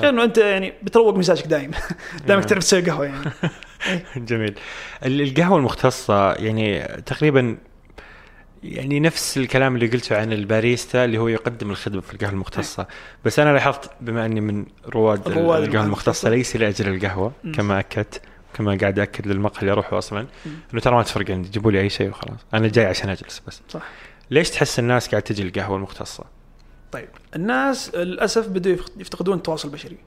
غير إنه أنت يعني بتروق مزاجك دايم. [laughs] دائما آه. تعرف تسوي قهوة يعني. [laughs] جميل. ال- القهوة المختصة يعني تقريبا يعني نفس الكلام اللي قلته عن الباريستا اللي هو يقدم الخدمة في القهوة المختصة. بس أنا لاحظت بما أني من رواد, رواد القهوة. المختصة. ليس لأجل القهوة. كما أكدت. كما قاعد اكد للمقهى اللي اروحه أصلا إنه ترى ما تفرق عندي جيبوا لي أي شيء وخلاص. أنا جاي عشان أجلس بس. صح. ليش تحس الناس قاعد تجي القهوة المختصة؟ طيب الناس للأسف بدوا يفتقدون التواصل البشري.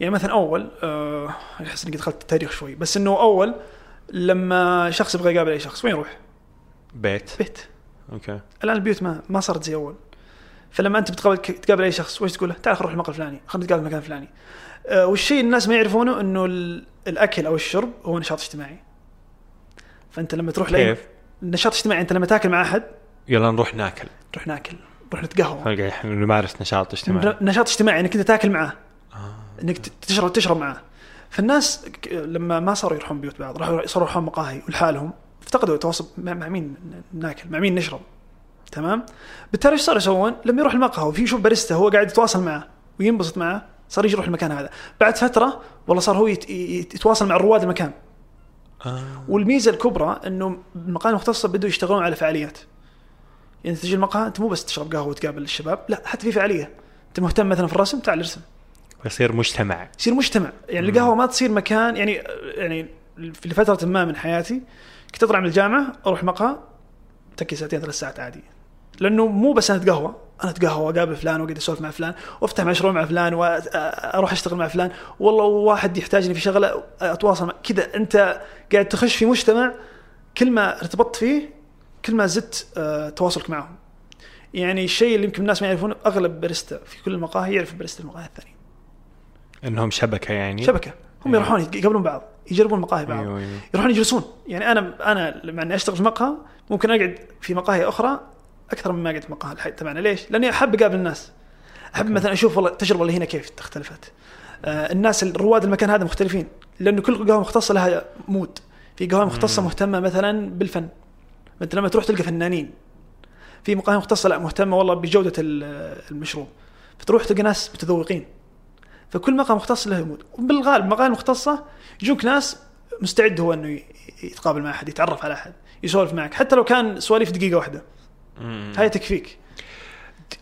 يعني مثلا أول آه، أحس إني دخلت التاريخ شوي بس إنه أول لما شخص يبغى يقابل أي شخص وين يروح؟ بيت. بيت. okay. الآن البيوت ما ما صارت زي أول. فلما أنت بتقابل تقابل أي شخص وش تقول له؟ تعال نروح المقهى الفلاني خلينا نتقابل في المكان الفلاني والشيء الناس ما يعرفونه إنه ال- الأكل أو الشرب هو نشاط اجتماعي. فأنت لما تروح كيف؟ نشاط اجتماعي أنت لما تاكل مع احد يلا نروح ناكل. نروح ناكل نروح نتقهوى. قاعد نمارس نشاط اجتماعي. نشاط اجتماعي إنك أنت تاكل معاه. آه. إنك تشرب تشرب معاه. فالناس لما ما صاروا يروحون بيوت بعض راحوا صاروا يروحون مقاهي ولحالهم افتقدوا التواصل. مع مع مين ناكل؟ مع مين نشرب؟ تمام؟ بالتالي إيش صاروا يسوون؟ لما يروح المقهى وفي يشوف باريستا هو قاعد يتواصل معه وينبسط معه صار يجي يروح المكان هذا. بعد فترة والله صار هو يت- يت- يتواصل مع رواد المكان. آه. والميزة الكبرى إنه المقاهي المختصة بدوا يشتغلون على فعاليات. يعني تجي المقهى أنت مو بس تشرب قهوة وتقابل الشباب لا حتى في فعالية. أنت مهتم مثلا في الرسم تعال ارسم. يصير مجتمع. يصير مجتمع. يعني القهوة ما تصير مكان يعني يعني في لفترة ما من حياتي كنت أطلع من الجامعة أروح مقهى تكي ساعتين ثلاث ساعات عادي. لأنه مو بس أنا أتقهوى. أنا أتقهوى وأقابل فلان وأقعد أسولف مع فلان وأفتح مشروع مع فلان وأروح أشتغل مع فلان. والله واحد يحتاجني في شغلة أتواصل مع كذا. أنت قاعد تخش في مجتمع كل ما ارتبطت فيه كل ما زدت آه، تواصلك معهم. يعني الشيء اللي يمكن الناس ما يعرفونه أغلب باريستا في كل المقاهي يعرف باريستا المقاهي الثانية. إنهم شبكة يعني؟ شبكة. هم أيوة. يروحون يقابلون بعض يجربون مقاهي بعض. أيوه أيوه. يروحون يجلسون. يعني أنا أنا مع أني أشتغل في مقهى ممكن أقعد في مقاهي أخرى أكثر مما اقعد في مقهى الحي تبعنا ليش؟ لأني أحب اقابل الناس. أحب مثلا أشوف والله التجربة اللي هنا كيف اختلفت. آه الناس رواد المكان هذا مختلفين. لأنه كل قهوة مختصة لها mood. في قهوة مختصة مهتمة مثلا بالفن. مثل لما تروح تلقى فنانين. في مقاهي مختصة لا مهتمة والله بجودة ال- المشروب. فتروح تلقى ناس متذوقين. فكل مقهى مختص له mood. وبالغالب المقاهي المختصه يجوك ناس مستعد هو إنه يتقابل مع أحد يتعرف على أحد يسولف معك. حتى لو كان سواليف دقيقة واحدة. هاي تكفيك.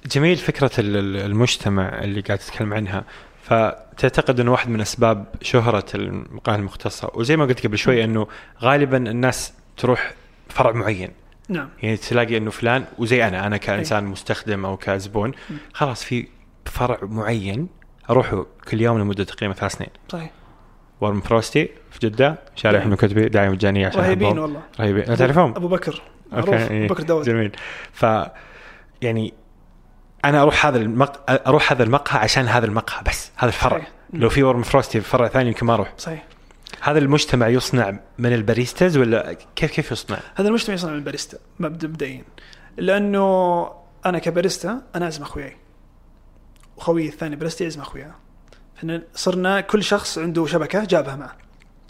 جميل ال- المجتمع اللي قاعد تتكلم عنها. فتعتقد إنه واحد من أسباب شهرة المقاهي المختصة وزي ما قلت قبل شوي إنه غالبا الناس تروح فرع معين. نعم. يعني تلاقي إنه فلان وزي أنا أنا كإنسان مستخدم أو كزبون خلاص في فرع معين أروحه كل يوم لمدة تقريبا ثلاث سنين. صحيح. Warm Frosty في جدة شارع نعم. ابن كتبي دعايه مجانيه عشان رهيبين. والله. رهيبين. لا تعرفهم؟ أبو بكر. okay إيه. بكر داود. جميل. ف يعني أنا أروح هذا المق... أروح هذا المقهى عشان هذا المقهى بس هذا الفرع. صحيح. لو في Warm Frosty في فرع ثاني يمكن ما أروح. صحيح. هذا المجتمع يصنع من ال baristas ولا كيف كيف يصنع؟ هذا المجتمع يصنع من الباريستا مبدئيا. لأنه أنا كباريستا أنا أعزم أخوياي. وخويي الثاني باريستا يعزم أخوياه. إحنا صرنا كل شخص عنده شبكة جابها معه.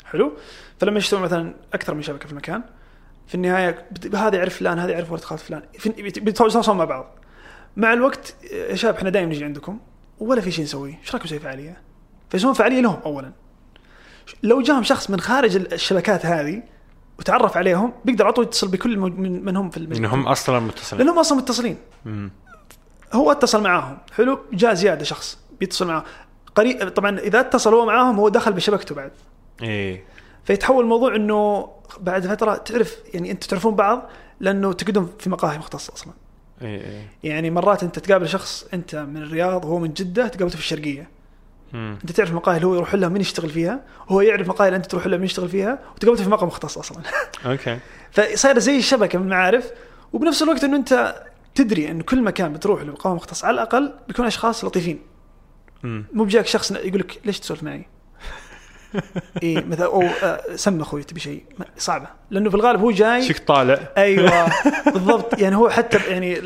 حلو؟ فلما يجتمع مثلا أكثر من شبكة في المكان في النهاية هذا يعرف فلان هذا يعرف ولد خالة فلان. بيتواصلون مع بعض. مع الوقت يا شباب إحنا دائما نجي عندكم ولا في شيء نسويه. إيش رايكم نسوي فعالية؟ فيسوون فعالية لهم اولا. لو جاهم شخص من خارج الشبكات هذه وتعرف عليهم بيقدر على طول يتصل بكل من, من هم في المجتمع إنهم أصلا متصلين. لأنهم أصلا متصلين. مم. هو اتصل معاهم. حلو؟ جاء زيادة شخص بيتصل معاهم. قريب طبعا إذا اتصل هو معاهم هو دخل بشبكته بعد. إيه. فيتحول الموضوع إنه بعد فترة تعرف يعني أنتم تعرفون بعض لأنه تقعدون في مقاهي مختصة أصلا إيه إيه يعني مرات أنت تقابل شخص أنت من الرياض وهو من جدة تقابلته في الشرقية مم. أنت تعرف مقاهي اللي هو يروح لها من يشتغل فيها وهو يعرف مقاهي اللي أنت تروح لها من يشتغل فيها وتقابلته في مقهى مختص أصلا [laughs] okay فصايرة زي الشبكه من المعارف وبنفس الوقت إنه أنت تدري انه كل مكان بتروح له مقهى مختص على الأقل بيكون أشخاص لطيفين. مو بيجيك شخص يقول لك ليش تسولف معي؟ [laughs] اي مثلا أو آه، سم أخوي تبي شيء؟ صعبة. لأنه في الغالب هو جاي شيك طالع. أيوه [laughs] بالضبط. يعني هو حتى يعني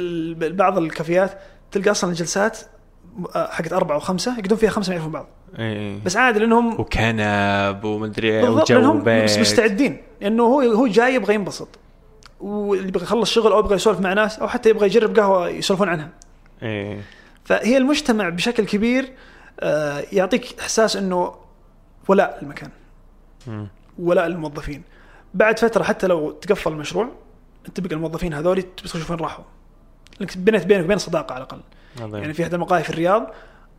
بعض الكافيات تلقى أصلا الجلسات آه، حقت أربعة وخمسه يقعدون فيها خمسة ما يعرفون بعض. إيه بس عادي لأنهم وكنب ومدري بالضبط وجو لأنهم بيت. مستعدين. لأنه هو هو جاي يبغى ينبسط. واللي يبغى يخلص شغل أو يبغى يسولف مع ناس أو حتى يبغى يجرب قهوة يسولفون عنها. إيه. فهي المجتمع بشكل كبير آه، يعطيك إحساس إنه ولاء المكان. ولاء الموظفين. بعد فترة حتى لو تقفل المشروع أنت بقى الموظفين هذول تشوف وين راحوا. لأنك بنيت بينك وبين صداقة على الأقل. عظيم. يعني في أحد المقاهي في الرياض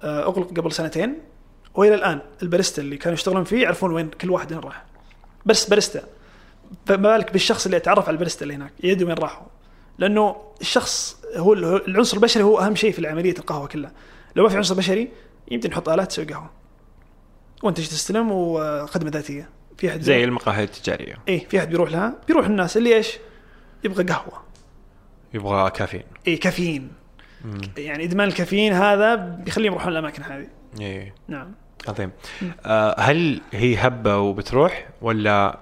آه، أغلق قبل سنتين. وإلى الآن الباريستا اللي كانوا يشتغلون فيه يعرفون وين كل واحد وين راح. بس باريستا. فما بالك بالشخص اللي يتعرف على الباريستا اللي هناك يدري وين راحوا. لأنه الشخص هو- العنصر البشري هو أهم شيء في عمليه القهوة كلها. لو ما في عنصر بشري يمكن نحط آلات تسوي قهوة. وانت تجي تستلم؟ وخدمة ذاتية. في أحد زي المقاهي التجارية. إيه في أحد بيروح لها. بيروح الناس اللي إيش؟ يبغى قهوة. يبغى كافيين. إيه كافيين. مم. يعني إدمان الكافيين هذا بيخليهم يروحون الأماكن هذه. إيه. نعم. عظيم. آه هل هي هبة وبتروح ولا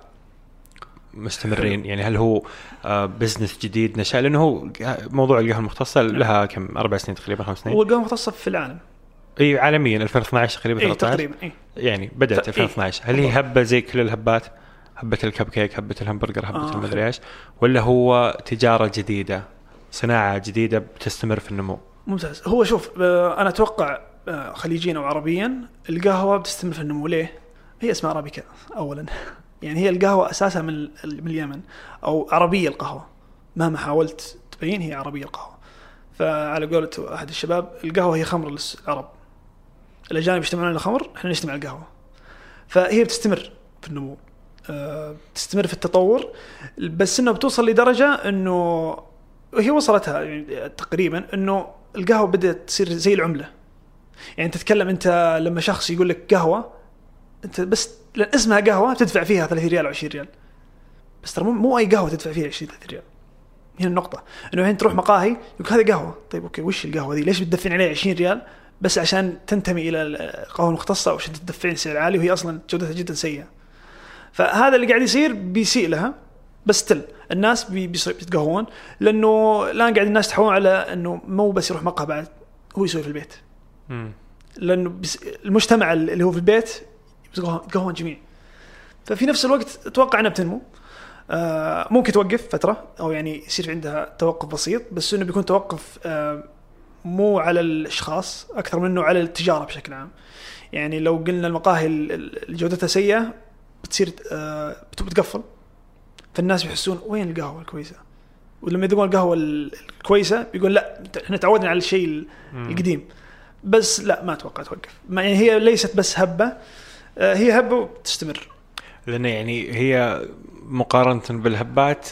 مستمرين؟ يعني هل هو آه business جديد نشأ؟ لأنه هو موضوع القهوة المختصة لها كم؟ أربع سنين تقريبا خمس سنين. هو القهوة مختصه في العالم. إي عالميا 2012 تقريبا إي 13 تقريبا إي. يعني بدأت ف- 2012 هل هي هبة زي كل الهبات؟ هبة الكب كيك هبة الهمبرجر هبة آه، المدري إيش؟ ولا هو تجارة جديدة صناعة جديدة بتستمر في النمو؟ ممتاز. هو شوف آه، أنا أتوقع آه، خليجيا أو عربيا القهوة بتستمر في النمو. ليه؟ هي اسمها أرابيكا اولا. [laughs] يعني هي القهوة اساسها من من اليمن. أو عربية القهوة. مهما حاولت تبين هي عربية القهوة. فعلى قولة أحد الشباب القهوة هي خمر للعرب الأجانب يجتمعون على الخمر إحنا نجتمع على القهوة. فهي بتستمر في النمو. آه، بتستمر في التطور بس إنه بتوصل لدرجة إنه هي وصلتها يعني تقريبا إنه القهوة بدأت تصير زي العملة. يعني تتكلم أنت لما شخص يقول لك قهوة أنت بس لأن اسمها قهوة تدفع فيها 30 ريال أو 20 ريال. بس ترى مو, مو أي قهوة تدفع فيها 20 30 ريال. هنا النقطة. إنه الحين تروح مقاهي؟ يقول هذه قهوة. طيب أوكي وش القهوة دي ليش بتدفعني عليها 20 ريال؟ بس عشان تنتمي إلى القهوة المختصة أو عشان تدفعني سعر عالي وهي أصلا جودتها جدا سيئة. فهذا اللي قاعد يصير بيسيء لها بس تل الناس بيتقهون لأنه الان قاعد الناس يتحولون على إنه مو بس يروح مقهى بعد هو يسوي في البيت. مم. لأنه بس المجتمع اللي هو في البيت يتقهون يتقهون جميع. ففي نفس الوقت أتوقع إنها بتنمو. آه ممكن توقف فترة أو يعني يصير عندها توقف بسيط بس إنه بيكون توقف آه مو على الأشخاص أكثر منه على التجارة بشكل عام. يعني لو قلنا المقاهي ال- ال- اللي جودتها سيئة بتصير آه بت- بتقفل. فالناس بيحسون وين القهوة الكويسة؟ ولما يذوقون القهوة ال- الكويسة بيقول لا إحنا تعودنا على الشيء ال- القديم. بس لا ما أتوقع توقف. ما يعني هي ليست بس هبة آه، هي هبة وتستمر. لأن يعني هي مقارنة بالهبات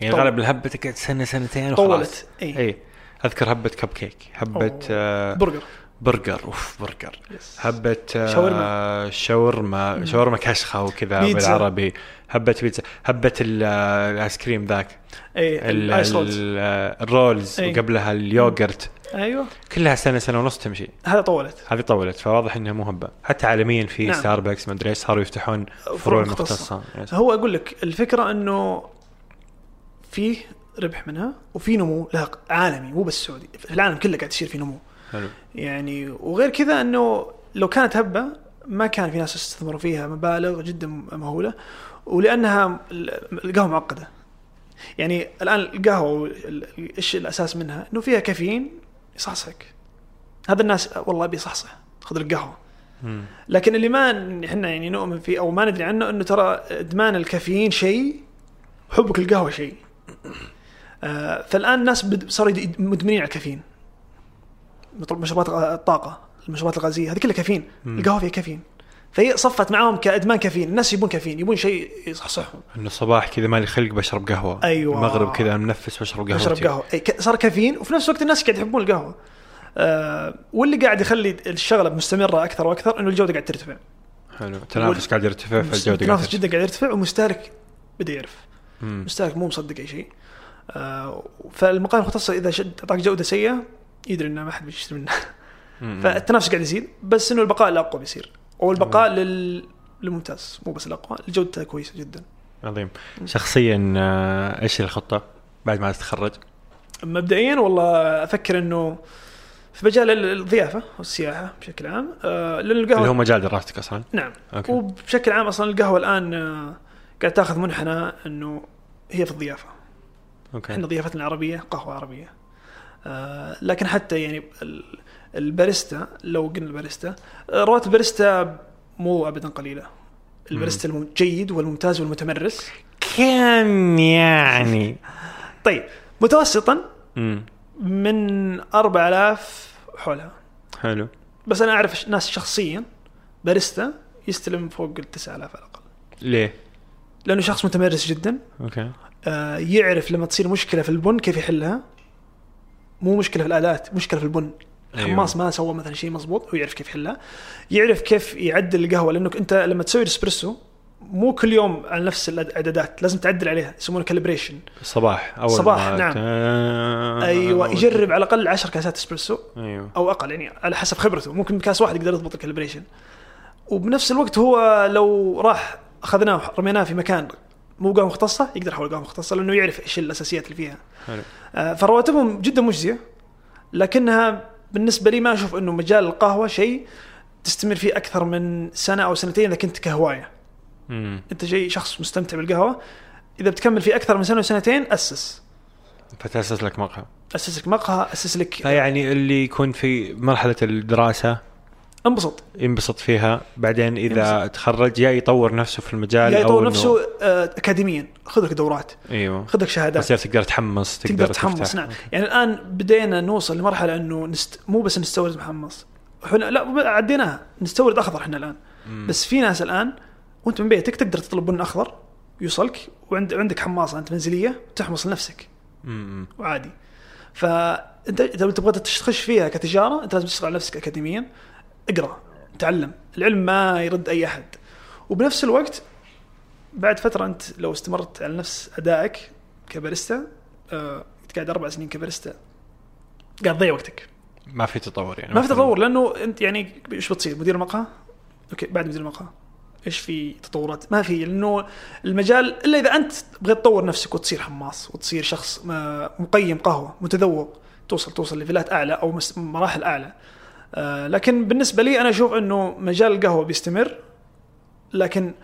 يعني طول. غالب الهبة تقعد سنة سنتين وخلاص. طولت إي. إي. أذكر هبة كب كيك هبه. آه برجر برجر أوف برجر yes. هبة آه شاورما. شاورما شاورما كشخة وكذا. بالعربي هبة بيتزا هبة ال- آه، الايس كريم ذاك اي ال- ال ice rolls ال- ال rolls أي. وقبلها اليوغرت أيوه كلها سنة سنة ونص تمشي هذا طولت هذه طولت فواضح إنها مو هبة حتى عالميا في نعم. ستاربكس ما أدري إيش صاروا يفتحون فروع مختصة. مختصة يس. هو أقول لك الفكرة إنه فيه ربح منها وفي نمو لها عالمي مو بس سعودي في العالم كله قاعد يصير في نمو. حلو. يعني وغير كذا إنه لو كانت هبة ما كان في ناس يستثمروا فيها مبالغ جدا مهولة ولأنها ال- القهوة معقدة. يعني الآن القهوة ال- ال- إيش الأساس منها؟ إنه فيها كافيين يصحصحك. هذا الناس والله بيصحصح خذ لك قهوة. مم. لكن اللي ما إحنا يعني نؤمن فيه أو ما ندري عنه إنه ترى إدمان الكافيين شيء حبك للقهوة شيء. فالآن الناس صاروا مدمنين على الكافيين. مشروبات الطاقة المشروبات الغازية هذه كلها كافيين. القهوة فيها كافيين. فهي صفت معاهم كأدمان كافيين. الناس يبون كافيين يبون شيء يصحصحهم انه الصباح كذا مالي خلق بشرب قهوة. أيوة. المغرب كذا منفس بشرب قهوة اشرب قهوة. أي صار كافيين وفي نفس الوقت الناس قاعد يحبون القهوة. آه واللي قاعد يخلي الشغلة مستمرة أكثر وأكثر إنه الجودة قاعد ترتفع. حلو. التنافس قاعد يرتفع فالجودة قاعد التنافس جدا قاعد يرتفع والمستهلك بدا يعرف. مم. المستهلك مو مصدق أي شيء. آه فالمقاهي المختصه إذا شد أعطاك جودة سيئة يدري إنه ما حد بيشتري منها مم. [laughs] فالتنافس قاعد يزيد بس إنه البقاء الأقوى بيصير. أو البقاء لل للممتاز مو بس الأقوى جودته كويسة جدا. عظيم. شخصيا آه، إيش الخطة بعد ما تتخرج؟ مبدئيا والله أفكر إنه في مجال ال- الضيافة والسياحة بشكل عام آه لأن القهوة اللي هو مجال دراستك أصلا؟ نعم. okay. وبشكل عام أصلا القهوة الآن آه، قاعد تأخذ منحنى إنه هي في الضيافة. okay. إحنا ضيافتنا العربيه قهوة عربية. آه لكن حتى يعني ال- الباريستا لو قلنا الباريستا آه، رواتب الباريستا مو ابدا قليلة. الباريستا الجيد والممتاز والمتمرس. كم يعني؟ [laughs] طيب متوسطا امم من 4000 حولها. حلو. بس أنا أعرف ناس شخصيا باريستا يستلم فوق ال 9000 على الأقل. ليه؟ لأنه شخص متمرس جدا. أوكي. يعرف لما تصير مشكلة في البن كيف يحلها؟ مو مشكلة في الآلات مشكلة في البن. أيوة. الخماص ما سوى مثلا شيء مضبوط هو يعرف كيف يحلها. يعرف كيف يعدل القهوة لأنك أنت لما تسوي الإسبريسو مو كل يوم على نفس الاعدادات لازم تعدل عليها يسمونه calibration الصباح أول صباح، ما نعم. تا- أيوه يجرب على الأقل 10 كاسات إسبريسو أيوه. أو أقل يعني على حسب خبرته. ممكن كاس واحد يقدر يضبط ال calibration وبنفس الوقت هو لو راح أخذناه رميناه في مكان مو قهوه مختصة يقدر يحول قهوه مختصة لأنه يعرف إيش الأساسيات اللي فيها. حلو. آه، فرواتبهم جدا مجزية لكنها بالنسبة لي ما أشوف إنه مجال القهوة شيء تستمر فيه أكثر من سنة أو سنتين إذا كنت كهواية. امم أنت جاي شخص مستمتع بالقهوة. إذا بتكمل فيه أكثر من سنة وسنتين أسس. فتأسس لك مقهى. أسس لك مقهى أسس لك فيعني اللي يكون في مرحلة الدراسة انبسط. ينبسط فيها. بعدين إذا تخرج يا يطور نفسه في المجال يا يطور إنه- نفسه آه، اكاديميا. خذ لك دورات. أيوه. خذ لك شهادات. تصير تقدر تحمص تقدر, تقدر تحمص تفتح. نعم يعني الآن بدينا نوصل لمرحلة إنه نست... مو بس نستورد محمص. إحنا لا عديناها. نستورد أخضر إحنا الآن. مم. بس في ناس الآن وأنت من بيتك تقدر تطلب بن أخضر يوصلك وعند عندك حماصة أنت منزلية تحمص لنفسك. مم. وعادي. فأنت إذا تبغى تخش فيها كتجارة أنت لازم تشتغل على نفسك اكاديميا. اقرأ تعلم. العلم ما يرد أي أحد. وبنفس الوقت بعد فترة أنت لو استمرت على نفس أدائك كباريستا آه، قاعد أربع سنين كباريستا قاعد تضيع وقتك. ما في تطور يعني. ما في تطور لأنه أنت يعني إيش بتصير؟ مدير المقهى؟ okay بعد مدير المقهى. إيش في تطورات؟ ما في لأنه المجال إلا إذا أنت بغيت تطور نفسك وتصير حماص وتصير شخص ما- مقيم قهوة متذوق توصل توصل ليفلات أعلى أو مراحل أعلى. آه لكن بالنسبة لي أنا أشوف إنه مجال القهوة بيستمر لكن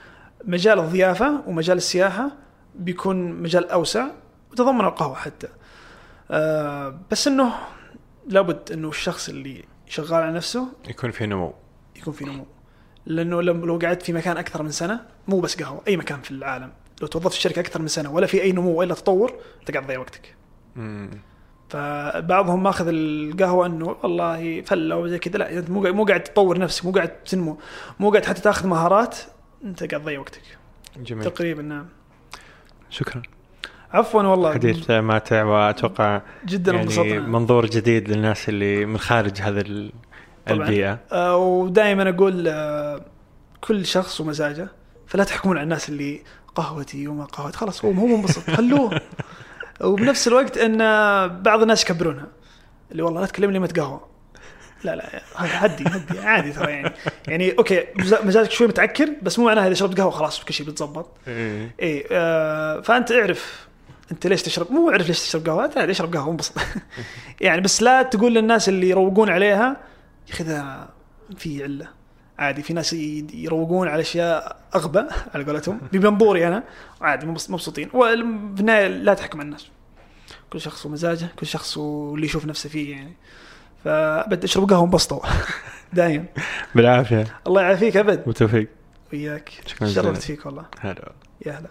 مجال الضيافة ومجال السياحة بيكون مجال أوسع وتضمن القهوة حتى. آه بس إنه لابد إنه الشخص اللي شغال على نفسه يكون في نمو. يكون في نمو. لأنه لو قعدت في مكان أكثر من سنة مو بس قهوة أي مكان في العالم. لو توظفت في شركة أكثر من سنة ولا في أي نمو ولا تطور أنت قاعد تضيع وقتك. مم. فبعضهم ماخذ القهوة إنه والله فلة وزي كذا. لا انت مو قاعد- مو قاعد تطور نفسك مو قاعد تنمو. مو قاعد حتى تاخذ مهارات أنت قاعد تضيع وقتك. جميل. تقريبا نعم. شكرا. عفوا والله. حديث ماتع واتوقع جدا يعني انبسطنا منظور جديد للناس اللي من خارج هذا ال- طبعاً. البيئة. آه، ودائما أقول آه، كل شخص ومزاجه فلا تحكمون على الناس اللي قهوتي وما قهوتي. خلاص هو هو منبسط. خلوه. [laughs] وبنفس الوقت إن بعض الناس يكبرونها. اللي والله لا تكلمني ما تقهوى. لا لا هدي هدي عادي ترى يعني. يعني أوكي مزا- مزاجك شوي متعكر بس مو معناها اذا شربت قهوة خلاص كل شيء بيتظبط. إيه. اي آه فأنت اعرف أنت ليش تشرب مو اعرف ليش تشرب قهوة أنت عادي اشرب قهوة انبسط. [laughs] يعني بس لا تقول للناس اللي يروقون عليها يا أخي في علة. عادي. في ناس يروقون على أشياء أغبى على قولتهم. بمنظوري أنا. عادي مبس- مبسوطين. وفي النهايه لا تحكم على الناس. كل شخص ومزاجه كل شخص واللي يشوف نفسه فيه يعني. فأبد أشرب قهوة انبسطوا [laughs] دايم بالعافية. الله يعافيك أبد. وتوفيق وياك. شكراً جزيلاً. شرفت فيك والله. هلا يا هلا.